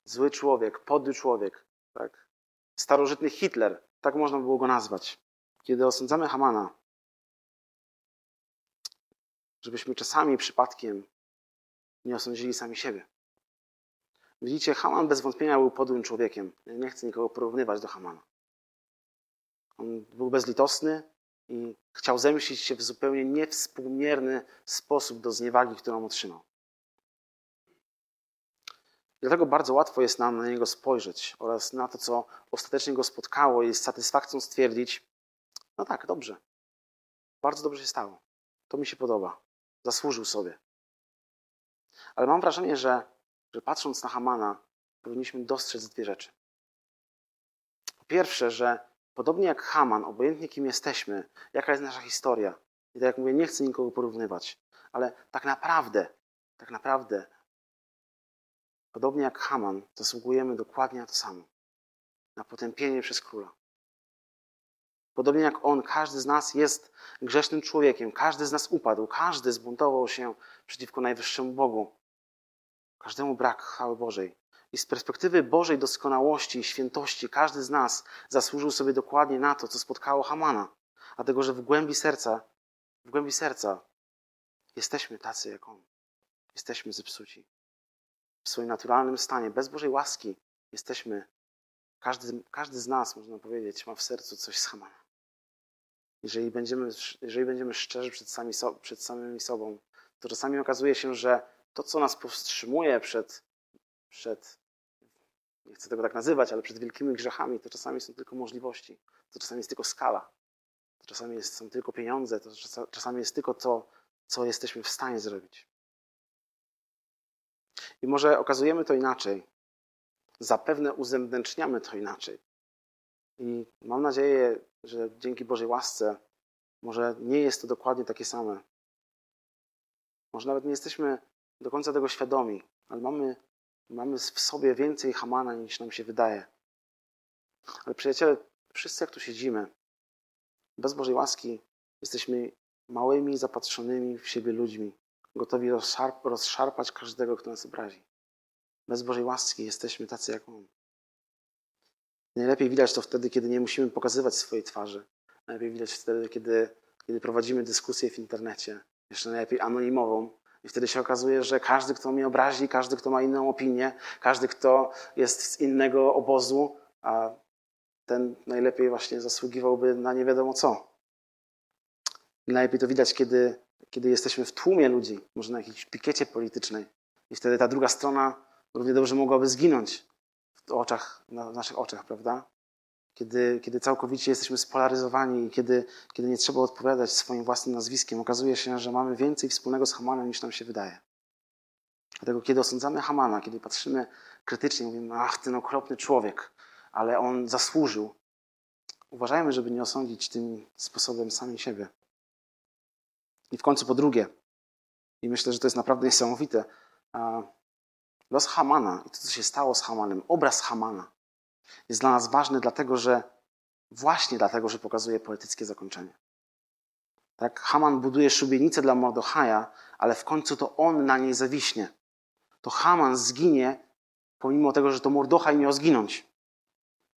zły człowiek, podły człowiek, tak? starożytny Hitler, tak można było go nazwać. Kiedy osądzamy Hamana, żebyśmy czasami przypadkiem nie osądzili sami siebie. Widzicie, Haman bez wątpienia był podłym człowiekiem. Nie chcę nikogo porównywać do Hamana. On był bezlitosny i chciał zemścić się w zupełnie niewspółmierny sposób do zniewagi, którą otrzymał. Dlatego bardzo łatwo jest nam na niego spojrzeć oraz na to, co ostatecznie go spotkało i z satysfakcją stwierdzić, no tak, dobrze. Bardzo dobrze się stało. To mi się podoba. Zasłużył sobie. Ale mam wrażenie, że że patrząc na Hamana, powinniśmy dostrzec dwie rzeczy. Po pierwsze, że podobnie jak Haman, obojętnie kim jesteśmy, jaka jest nasza historia, i tak jak mówię, nie chcę nikogo porównywać, ale tak naprawdę, tak naprawdę, podobnie jak Haman, zasługujemy dokładnie na to samo. Na potępienie przez króla. Podobnie jak on, każdy z nas jest grzesznym człowiekiem, każdy z nas upadł, każdy zbuntował się przeciwko najwyższemu Bogu. Każdemu brak chwały Bożej. I z perspektywy Bożej doskonałości i świętości każdy z nas zasłużył sobie dokładnie na to, co spotkało Hamana. Dlatego, że w głębi serca, w głębi serca jesteśmy tacy jak on. Jesteśmy zepsuci. W swoim naturalnym stanie, bez Bożej łaski, jesteśmy, każdy, każdy z nas, można powiedzieć, ma w sercu coś z Hamana. Jeżeli będziemy, jeżeli będziemy szczerzy przed, sami, przed samymi sobą, to czasami okazuje się, że to, co nas powstrzymuje przed, przed, nie chcę tego tak nazywać, ale przed wielkimi grzechami, to czasami są tylko możliwości, to czasami jest tylko skala, to czasami jest, są tylko pieniądze, to czasami jest tylko to, co jesteśmy w stanie zrobić. I może okazujemy to inaczej. Zapewne uzewnętrzniamy to inaczej. I mam nadzieję, że dzięki Bożej łasce może nie jest to dokładnie takie same. Może nawet nie jesteśmy do końca tego świadomi, ale mamy, mamy w sobie więcej Hamana niż nam się wydaje. Ale przyjaciele, wszyscy jak tu siedzimy, bez Bożej łaski jesteśmy małymi, zapatrzonymi w siebie ludźmi, gotowi rozszarp rozszarpać każdego, kto nas obrazi. Bez Bożej łaski jesteśmy tacy jak On. Najlepiej widać to wtedy, kiedy nie musimy pokazywać swojej twarzy. Najlepiej widać wtedy, kiedy, kiedy prowadzimy dyskusję w internecie, jeszcze najlepiej anonimową. I wtedy się okazuje, że każdy, kto mnie obrazi, każdy, kto ma inną opinię, każdy, kto jest z innego obozu, a ten najlepiej właśnie zasługiwałby na nie wiadomo co. I najlepiej to widać, kiedy, kiedy jesteśmy w tłumie ludzi, może na jakiejś pikiecie politycznej. I wtedy ta druga strona równie dobrze mogłaby zginąć w oczach, na naszych oczach, prawda? Kiedy, kiedy całkowicie jesteśmy spolaryzowani i kiedy, kiedy nie trzeba odpowiadać swoim własnym nazwiskiem, okazuje się, że mamy więcej wspólnego z Hamanem niż nam się wydaje. Dlatego, kiedy osądzamy Hamana, kiedy patrzymy krytycznie, mówimy, ach, ten okropny człowiek, ale on zasłużył, uważajmy, żeby nie osądzić tym sposobem sami siebie. I w końcu po drugie, i myślę, że to jest naprawdę niesamowite, los Hamana i to, co się stało z Hamanem, obraz Hamana jest dla nas ważny, dlatego że właśnie dlatego, że pokazuje poetyckie zakończenie. Tak, Haman buduje szubienicę dla Mordochaja, ale w końcu to on na niej zawiśnie. To Haman zginie, pomimo tego, że to Mordochaj miał zginąć.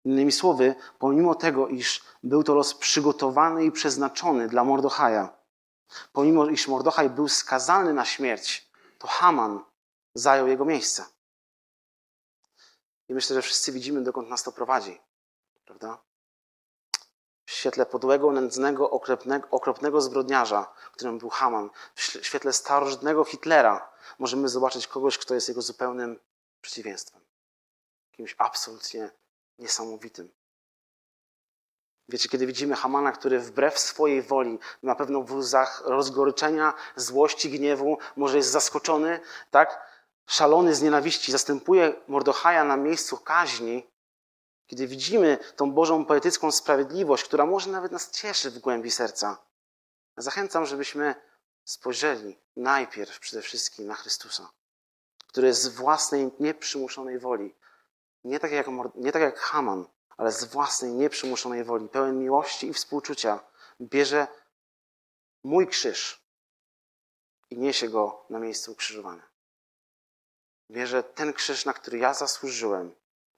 Innymi słowy, pomimo tego, iż był to los przygotowany i przeznaczony dla Mordochaja, pomimo iż Mordochaj był skazany na śmierć, to Haman zajął jego miejsce. I myślę, że wszyscy widzimy, dokąd nas to prowadzi. Prawda? W świetle podłego, nędznego, okropnego, okropnego zbrodniarza, którym był Haman, w świetle starożytnego Hitlera, możemy zobaczyć kogoś, kto jest jego zupełnym przeciwieństwem. Kimś absolutnie niesamowitym. Wiecie, kiedy widzimy Hamana, który wbrew swojej woli ma pewno w łzach rozgoryczenia, złości, gniewu, może jest zaskoczony, tak? Szalony z nienawiści, zastępuje Mordochaja na miejscu kaźni, kiedy widzimy tą Bożą poetycką sprawiedliwość, która może nawet nas cieszy w głębi serca, zachęcam, żebyśmy spojrzeli najpierw przede wszystkim na Chrystusa, który z własnej nieprzymuszonej woli, nie tak jak, nie tak jak Haman, ale z własnej nieprzymuszonej woli, pełen miłości i współczucia, bierze mój krzyż i niesie go na miejsce ukrzyżowania. Bierze ten krzyż, na który ja zasłużyłem,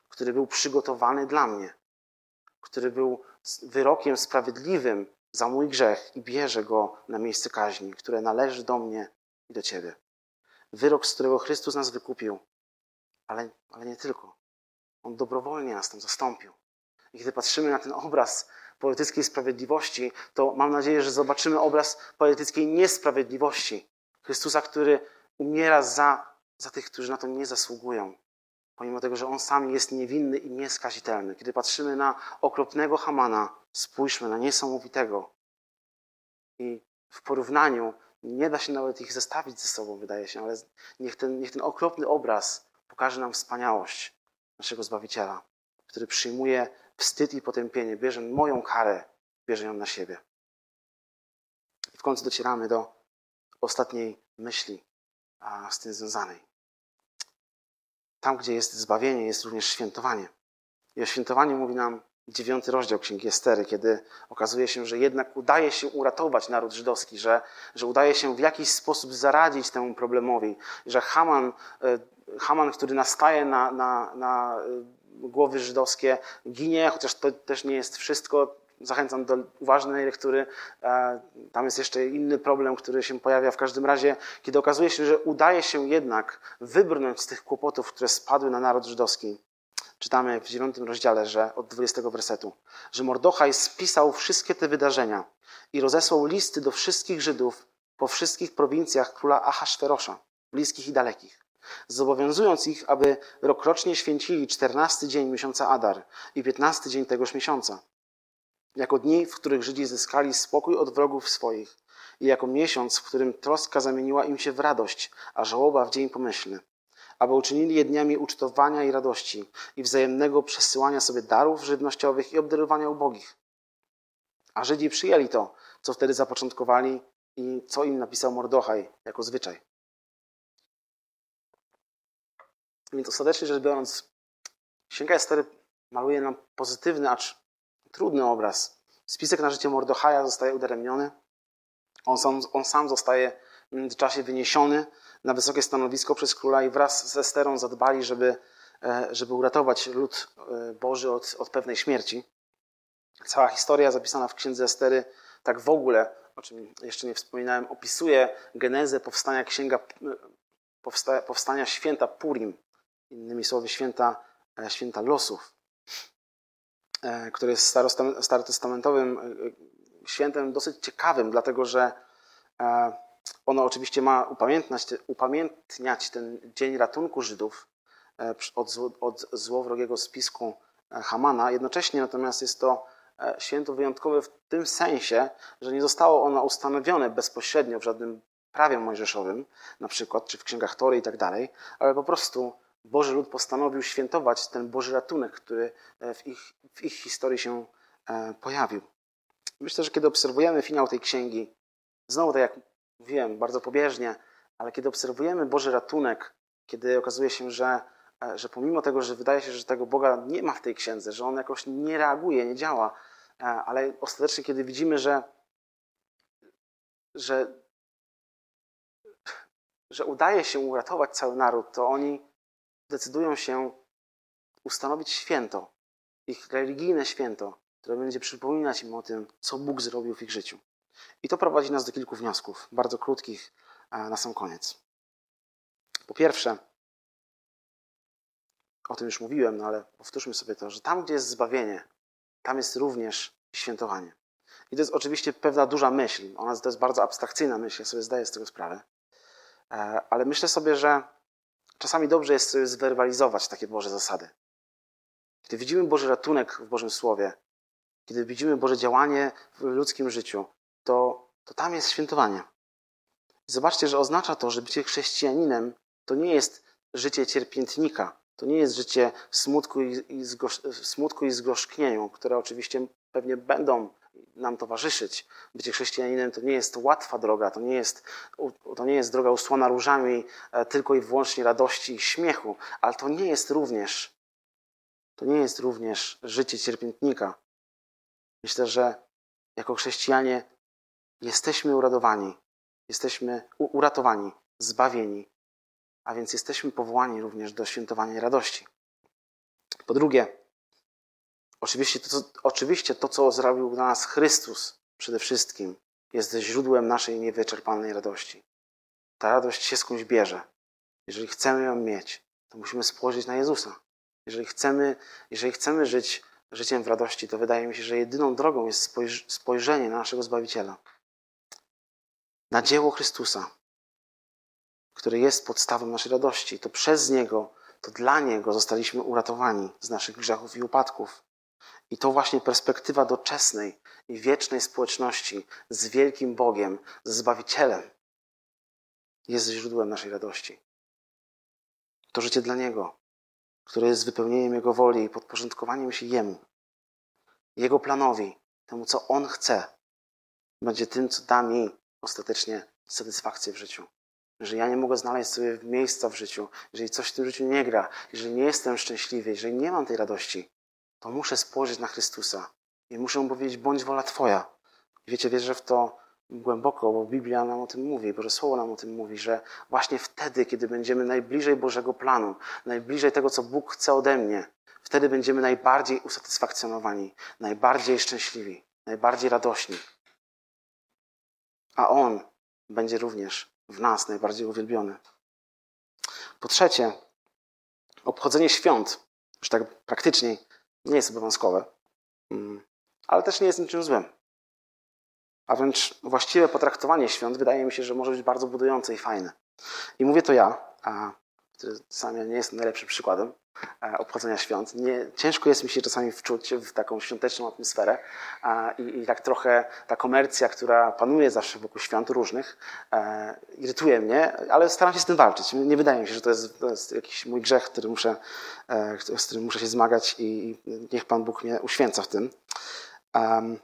który był przygotowany dla mnie, który był wyrokiem sprawiedliwym za mój grzech i bierze go na miejsce kaźni, które należy do mnie i do Ciebie. Wyrok, z którego Chrystus nas wykupił, ale, ale nie tylko. On dobrowolnie nas tam zastąpił. I kiedy patrzymy na ten obraz poetyckiej sprawiedliwości, to mam nadzieję, że zobaczymy obraz poetyckiej niesprawiedliwości. Chrystusa, który umiera za za tych, którzy na to nie zasługują, pomimo tego, że on sam jest niewinny i nieskazitelny. Kiedy patrzymy na okropnego Hamana, spójrzmy na niesamowitego. I w porównaniu nie da się nawet ich zestawić ze sobą, wydaje się, ale niech ten, niech ten okropny obraz pokaże nam wspaniałość naszego Zbawiciela, który przyjmuje wstyd i potępienie, bierze moją karę, bierze ją na siebie. I w końcu docieramy do ostatniej myśli a, z tym związanej. Tam, gdzie jest zbawienie, jest również świętowanie. I o świętowaniu mówi nam dziewiąty rozdział Księgi Estery, kiedy okazuje się, że jednak udaje się uratować naród żydowski, że, że udaje się w jakiś sposób zaradzić temu problemowi, że Haman e, Haman, który nastaje na, na, na głowy żydowskie, ginie, chociaż to też nie jest wszystko. Zachęcam do uważnej lektury. Tam jest jeszcze inny problem, który się pojawia w każdym razie, kiedy okazuje się, że udaje się jednak wybrnąć z tych kłopotów, które spadły na naród żydowski. Czytamy w dziewiątym rozdziale, że od 20 wersetu, że Mordochaj spisał wszystkie te wydarzenia i rozesłał listy do wszystkich Żydów po wszystkich prowincjach króla Ahasferosza, bliskich i dalekich, zobowiązując ich, aby rokrocznie święcili 14 dzień miesiąca Adar i 15 dzień tegoż miesiąca, jako dni, w których Żydzi zyskali spokój od wrogów swoich i jako miesiąc, w którym troska zamieniła im się w radość, a żałoba w dzień pomyślny aby uczynili je dniami ucztowania i radości i wzajemnego przesyłania sobie darów żywnościowych i obdarowania ubogich. A Żydzi przyjęli to, co wtedy zapoczątkowali i co im napisał Mordochaj jako zwyczaj. Więc ostatecznie rzecz biorąc, Księga Estery maluje nam pozytywny, acz trudny obraz. Spisek na życie Mordochaja zostaje udaremniony. On sam, on sam zostaje w międzyczasie wyniesiony na wysokie stanowisko przez króla i wraz z Esterą zadbali, żeby, e, żeby uratować lud e, Boży od, od pewnej śmierci. Cała historia zapisana w księdze Estery, tak w ogóle, o czym jeszcze nie wspominałem, opisuje genezę powstania księga, powsta, powstania święta Purim, innymi słowy święta, e, święta losów, które jest starotestamentowym świętem dosyć ciekawym, dlatego że ono oczywiście ma upamiętniać, upamiętniać ten dzień ratunku Żydów e, od, od złowrogiego spisku e, Hamana. Jednocześnie natomiast jest to e, święto wyjątkowe w tym sensie, że nie zostało ono ustanowione bezpośrednio w żadnym prawie mojżeszowym, na przykład, czy w księgach Tory i tak dalej, ale po prostu Boży lud postanowił świętować ten Boży ratunek, który w ich, w ich historii się pojawił. Myślę, że kiedy obserwujemy finał tej księgi, znowu tak jak wiem, bardzo pobieżnie, ale kiedy obserwujemy Boży ratunek, kiedy okazuje się, że, e, że pomimo tego, że wydaje się, że tego Boga nie ma w tej księdze, że On jakoś nie reaguje, nie działa, e, ale ostatecznie, kiedy widzimy, że, że, że udaje się uratować cały naród, to oni decydują się ustanowić święto, ich religijne święto, które będzie przypominać im o tym, co Bóg zrobił w ich życiu. I to prowadzi nas do kilku wniosków, bardzo krótkich na sam koniec. Po pierwsze, o tym już mówiłem, no ale powtórzmy sobie to, że tam, gdzie jest zbawienie, tam jest również świętowanie. I to jest oczywiście pewna duża myśl. Ona to jest bardzo abstrakcyjna myśl, ja sobie zdaję z tego sprawę. E, ale myślę sobie, że czasami dobrze jest sobie zwerbalizować takie Boże zasady. Kiedy widzimy Boży ratunek w Bożym Słowie, kiedy widzimy Boże działanie w ludzkim życiu, to, to tam jest świętowanie. zobaczcie, że oznacza to, że bycie chrześcijaninem to nie jest życie cierpiętnika, to nie jest życie smutku i, i, smutku i zgorzknieniu, które oczywiście pewnie będą nam towarzyszyć. Bycie chrześcijaninem to nie jest łatwa droga, to nie jest, to nie jest droga usłana różami e, tylko i wyłącznie radości i śmiechu, ale to nie jest również, to nie jest również życie cierpiętnika. Myślę, że jako chrześcijanie Jesteśmy uradowani, jesteśmy uratowani, zbawieni, a więc jesteśmy powołani również do świętowania radości. Po drugie, oczywiście to, co, oczywiście to, co zrobił dla nas Chrystus przede wszystkim, jest źródłem naszej niewyczerpalnej radości. Ta radość się skądś bierze. Jeżeli chcemy ją mieć, to musimy spojrzeć na Jezusa. Jeżeli chcemy, jeżeli chcemy żyć życiem w radości, to wydaje mi się, że jedyną drogą jest spojrzenie na naszego Zbawiciela na dzieło Chrystusa, które jest podstawą naszej radości. To przez Niego, to dla Niego zostaliśmy uratowani z naszych grzechów i upadków. I to właśnie perspektywa doczesnej i wiecznej społeczności z wielkim Bogiem, z Zbawicielem, jest źródłem naszej radości. To życie dla Niego, które jest wypełnieniem Jego woli i podporządkowaniem się Jemu, Jego planowi, temu, co On chce, będzie tym, co da mi ostatecznie satysfakcję w życiu. Że ja nie mogę znaleźć sobie miejsca w życiu, jeżeli coś w tym życiu nie gra, jeżeli nie jestem szczęśliwy, jeżeli nie mam tej radości, to muszę spojrzeć na Chrystusa i muszę mu powiedzieć, bądź wola Twoja. Wiecie, wierzę w to głęboko, bo Biblia nam o tym mówi, Boże Słowo nam o tym mówi, że właśnie wtedy, kiedy będziemy najbliżej Bożego planu, najbliżej tego, co Bóg chce ode mnie, wtedy będziemy najbardziej usatysfakcjonowani, najbardziej szczęśliwi, najbardziej radośni. A On będzie również w nas najbardziej uwielbiony. Po trzecie, obchodzenie świąt, już tak praktyczniej, nie jest obowiązkowe, mm, ale też nie jest niczym złym. A wręcz właściwe potraktowanie świąt wydaje mi się, że może być bardzo budujące i fajne. I mówię to ja, a który sam nie jestem najlepszym przykładem obchodzenia świąt. Nie, ciężko jest mi się czasami wczuć w taką świąteczną atmosferę i, i, tak trochę ta komercja, która panuje zawsze wokół świąt różnych, e, irytuje mnie, ale staram się z tym walczyć. Nie wydaje mi się, że to jest, to jest jakiś mój grzech, który muszę, e, z którym muszę się zmagać i niech Pan Bóg mnie uświęca w tym. Um,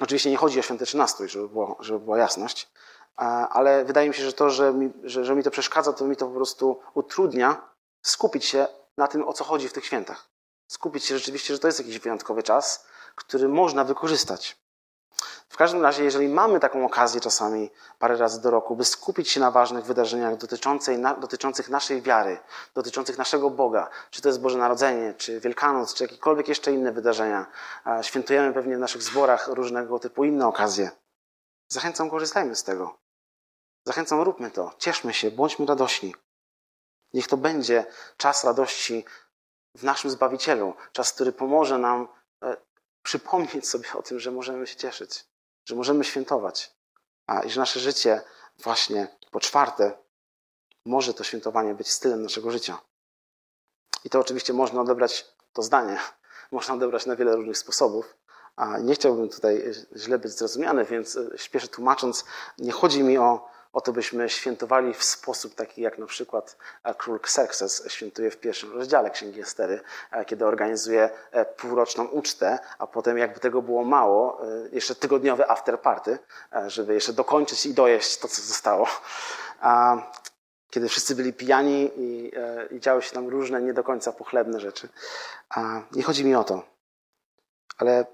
Oczywiście nie chodzi o świąteczny nastrój, żeby, było, żeby była jasność, ale wydaje mi się, że to, że mi, że, że mi to przeszkadza, to mi to po prostu utrudnia skupić się na tym, o co chodzi w tych świętach. Skupić się rzeczywiście, że to jest jakiś wyjątkowy czas, który można wykorzystać. W każdym razie, jeżeli mamy taką okazję czasami parę razy do roku, by skupić się na ważnych wydarzeniach dotyczących naszej wiary, dotyczących naszego Boga, czy to jest Boże Narodzenie, czy Wielkanoc, czy jakiekolwiek jeszcze inne wydarzenia, świętujemy pewnie w naszych zborach różnego typu inne okazje. Zachęcam, korzystajmy z tego. Zachęcam, róbmy to. Cieszmy się, bądźmy radośni. Niech to będzie czas radości w naszym Zbawicielu, czas, który pomoże nam e, przypomnieć sobie o tym, że możemy się cieszyć że możemy świętować, a i że nasze życie właśnie po czwarte może to świętowanie być stylem naszego życia. I to oczywiście można odebrać, to zdanie, [LAUGHS] można odebrać na wiele różnych sposobów. A nie chciałbym tutaj źle być zrozumiany, więc śpieszę tłumacząc, nie chodzi mi o o to, byśmy świętowali w sposób taki, jak na przykład e, król Xerxes świętuje w pierwszym rozdziale Księgi Estery, e, kiedy organizuje e, półroczną ucztę, a potem jakby tego było mało, jeszcze tygodniowe afterparty, żeby jeszcze dokończyć i dojeść to, co zostało. Kiedy wszyscy byli pijani i, i działy się tam różne, nie do końca pochlebne rzeczy. Nie chodzi mi o to, ale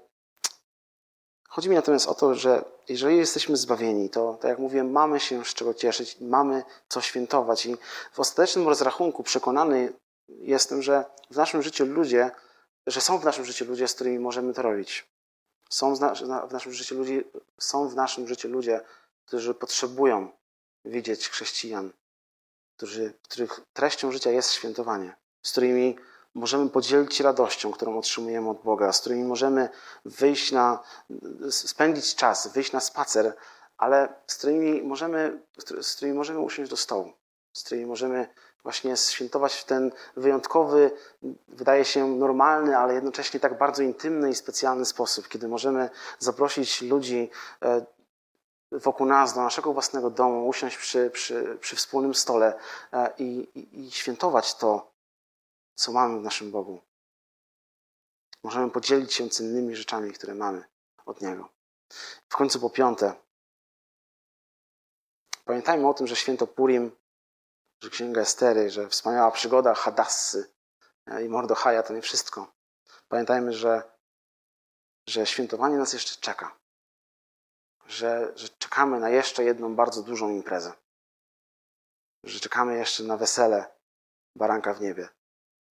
Chodzi mi natomiast o to, że jeżeli jesteśmy zbawieni, to, tak jak mówiłem, mamy się z czego cieszyć, mamy co świętować. I w ostatecznym rozrachunku przekonany jestem, że w naszym życiu ludzie, że są w naszym życiu ludzie, z którymi możemy to robić. Są w naszym życiu ludzie, są w naszym życiu ludzie, którzy potrzebują widzieć chrześcijan, którzy, których treścią życia jest świętowanie, z którymi możemy podzielić radością, którą otrzymujemy od Boga, z którymi możemy wyjść na, spędzić czas, wyjść na spacer, ale z którymi możemy, z którymi możemy usiąść do stołu, z którymi możemy właśnie świętować w ten wyjątkowy, wydaje się normalny, ale jednocześnie tak bardzo intymny i specjalny sposób, kiedy możemy zaprosić ludzi e, wokół nas, do naszego własnego domu, usiąść przy, przy, przy wspólnym stole e, i, i, i świętować to, co mamy w naszym Bogu. Możemy podzielić się cennymi rzeczami, które mamy od Niego. W końcu po piąte, pamiętajmy o tym, że święto Purim, że Księga Estery, że wspaniała przygoda Hadassy e, i Mordochaja to nie wszystko. Pamiętajmy, że, że świętowanie nas jeszcze czeka. Że, że czekamy na jeszcze jedną bardzo dużą imprezę. Że czekamy jeszcze na wesele baranka w niebie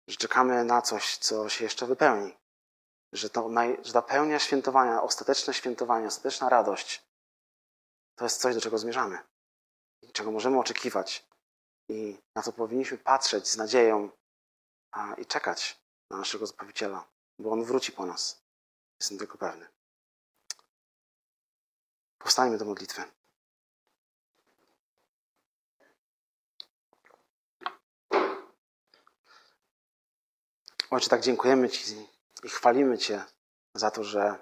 że czekamy na coś, co się jeszcze wypełni. Że, to, że ta pełnia świętowania, ostateczne świętowanie, ostateczna radość to jest coś, do czego zmierzamy. Czego możemy oczekiwać. I na to powinniśmy patrzeć z nadzieją a, i czekać na naszego Zbawiciela, bo On wróci po nas. Jestem tego pewny. Powstajmy do modlitwy. Ojcze, tak dziękujemy Ci i chwalimy Cię za to, że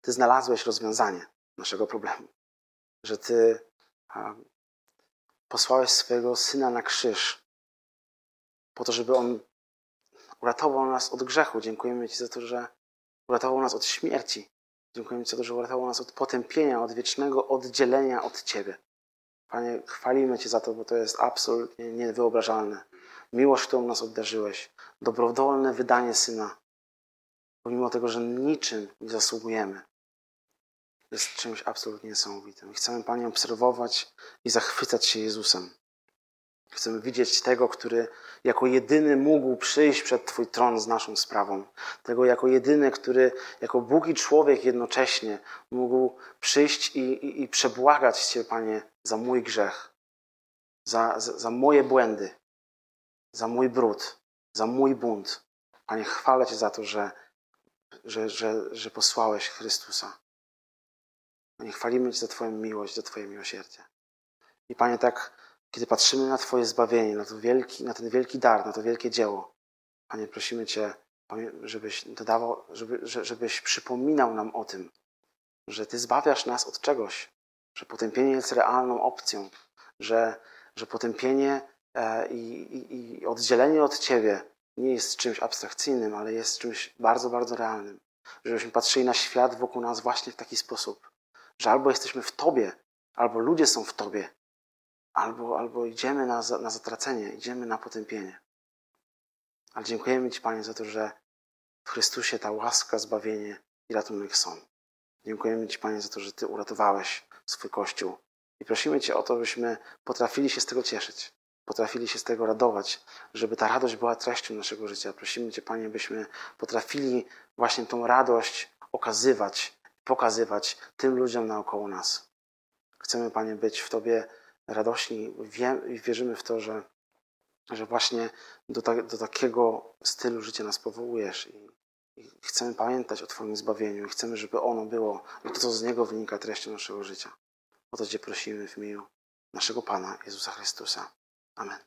Ty znalazłeś rozwiązanie naszego problemu. Że Ty posłałeś swojego Syna na krzyż po to, żeby On uratował nas od grzechu. Dziękujemy Ci za to, że uratował nas od śmierci. Dziękujemy Ci za to, że uratował nas od potępienia, od wiecznego oddzielenia od Ciebie. Panie, chwalimy Cię za to, bo to jest absolutnie niewyobrażalne miłość, którą nas obdarzyłeś, dobrowolne wydanie Syna, pomimo tego, że niczym nie zasługujemy. jest czymś absolutnie niesamowitym. Chcemy, Panie, obserwować i zachwycać się Jezusem. Chcemy widzieć tego, który jako jedyny mógł przyjść przed Twój tron z naszą sprawą. Tego jako jedyny, który jako Bóg i człowiek jednocześnie mógł przyjść i, i, i przebłagać Cię, Panie, za mój grzech, za, za, za moje błędy, za mój brud, za mój bunt. Panie, chwalę Cię za to, że, że, że, że posłałeś Chrystusa. Panie, chwalimy Cię za Twoją miłość, za Twoje miłosierdzie. I Panie, tak, kiedy patrzymy na Twoje zbawienie, na, to wielki, na ten wielki dar, na to wielkie dzieło, Panie, prosimy Cię, żebyś dodawał, żeby, żebyś przypominał nam o tym, że Ty zbawiasz nas od czegoś, że potępienie jest realną opcją, że, że potępienie i, i, i oddzielenie od Ciebie nie jest czymś abstrakcyjnym, ale jest czymś bardzo, bardzo realnym. Żebyśmy patrzyli na świat wokół nas właśnie w taki sposób, że albo jesteśmy w Tobie, albo ludzie są w Tobie, albo, albo idziemy na, na zatracenie, idziemy na potępienie. Ale dziękujemy Ci, Panie, za to, że w Chrystusie ta łaska, zbawienie i ratunek są. Dziękujemy Ci, Panie, za to, że Ty uratowałeś swój Kościół. I prosimy Cię o to, byśmy potrafili się z tego cieszyć, potrafili się z tego radować, żeby ta radość była treścią naszego życia. Prosimy Cię, Panie, byśmy potrafili właśnie tą radość okazywać, pokazywać tym ludziom naokoło nas. Chcemy, Panie, być w Tobie radośni i wierzymy w to, że, że właśnie do, ta, do takiego stylu życia nas powołujesz i, i, chcemy pamiętać o Twoim zbawieniu i chcemy, żeby ono było, to co z niego wynika treścią naszego życia. O to Cię prosimy w imieniu naszego Pana Jezusa Chrystusa. Amen.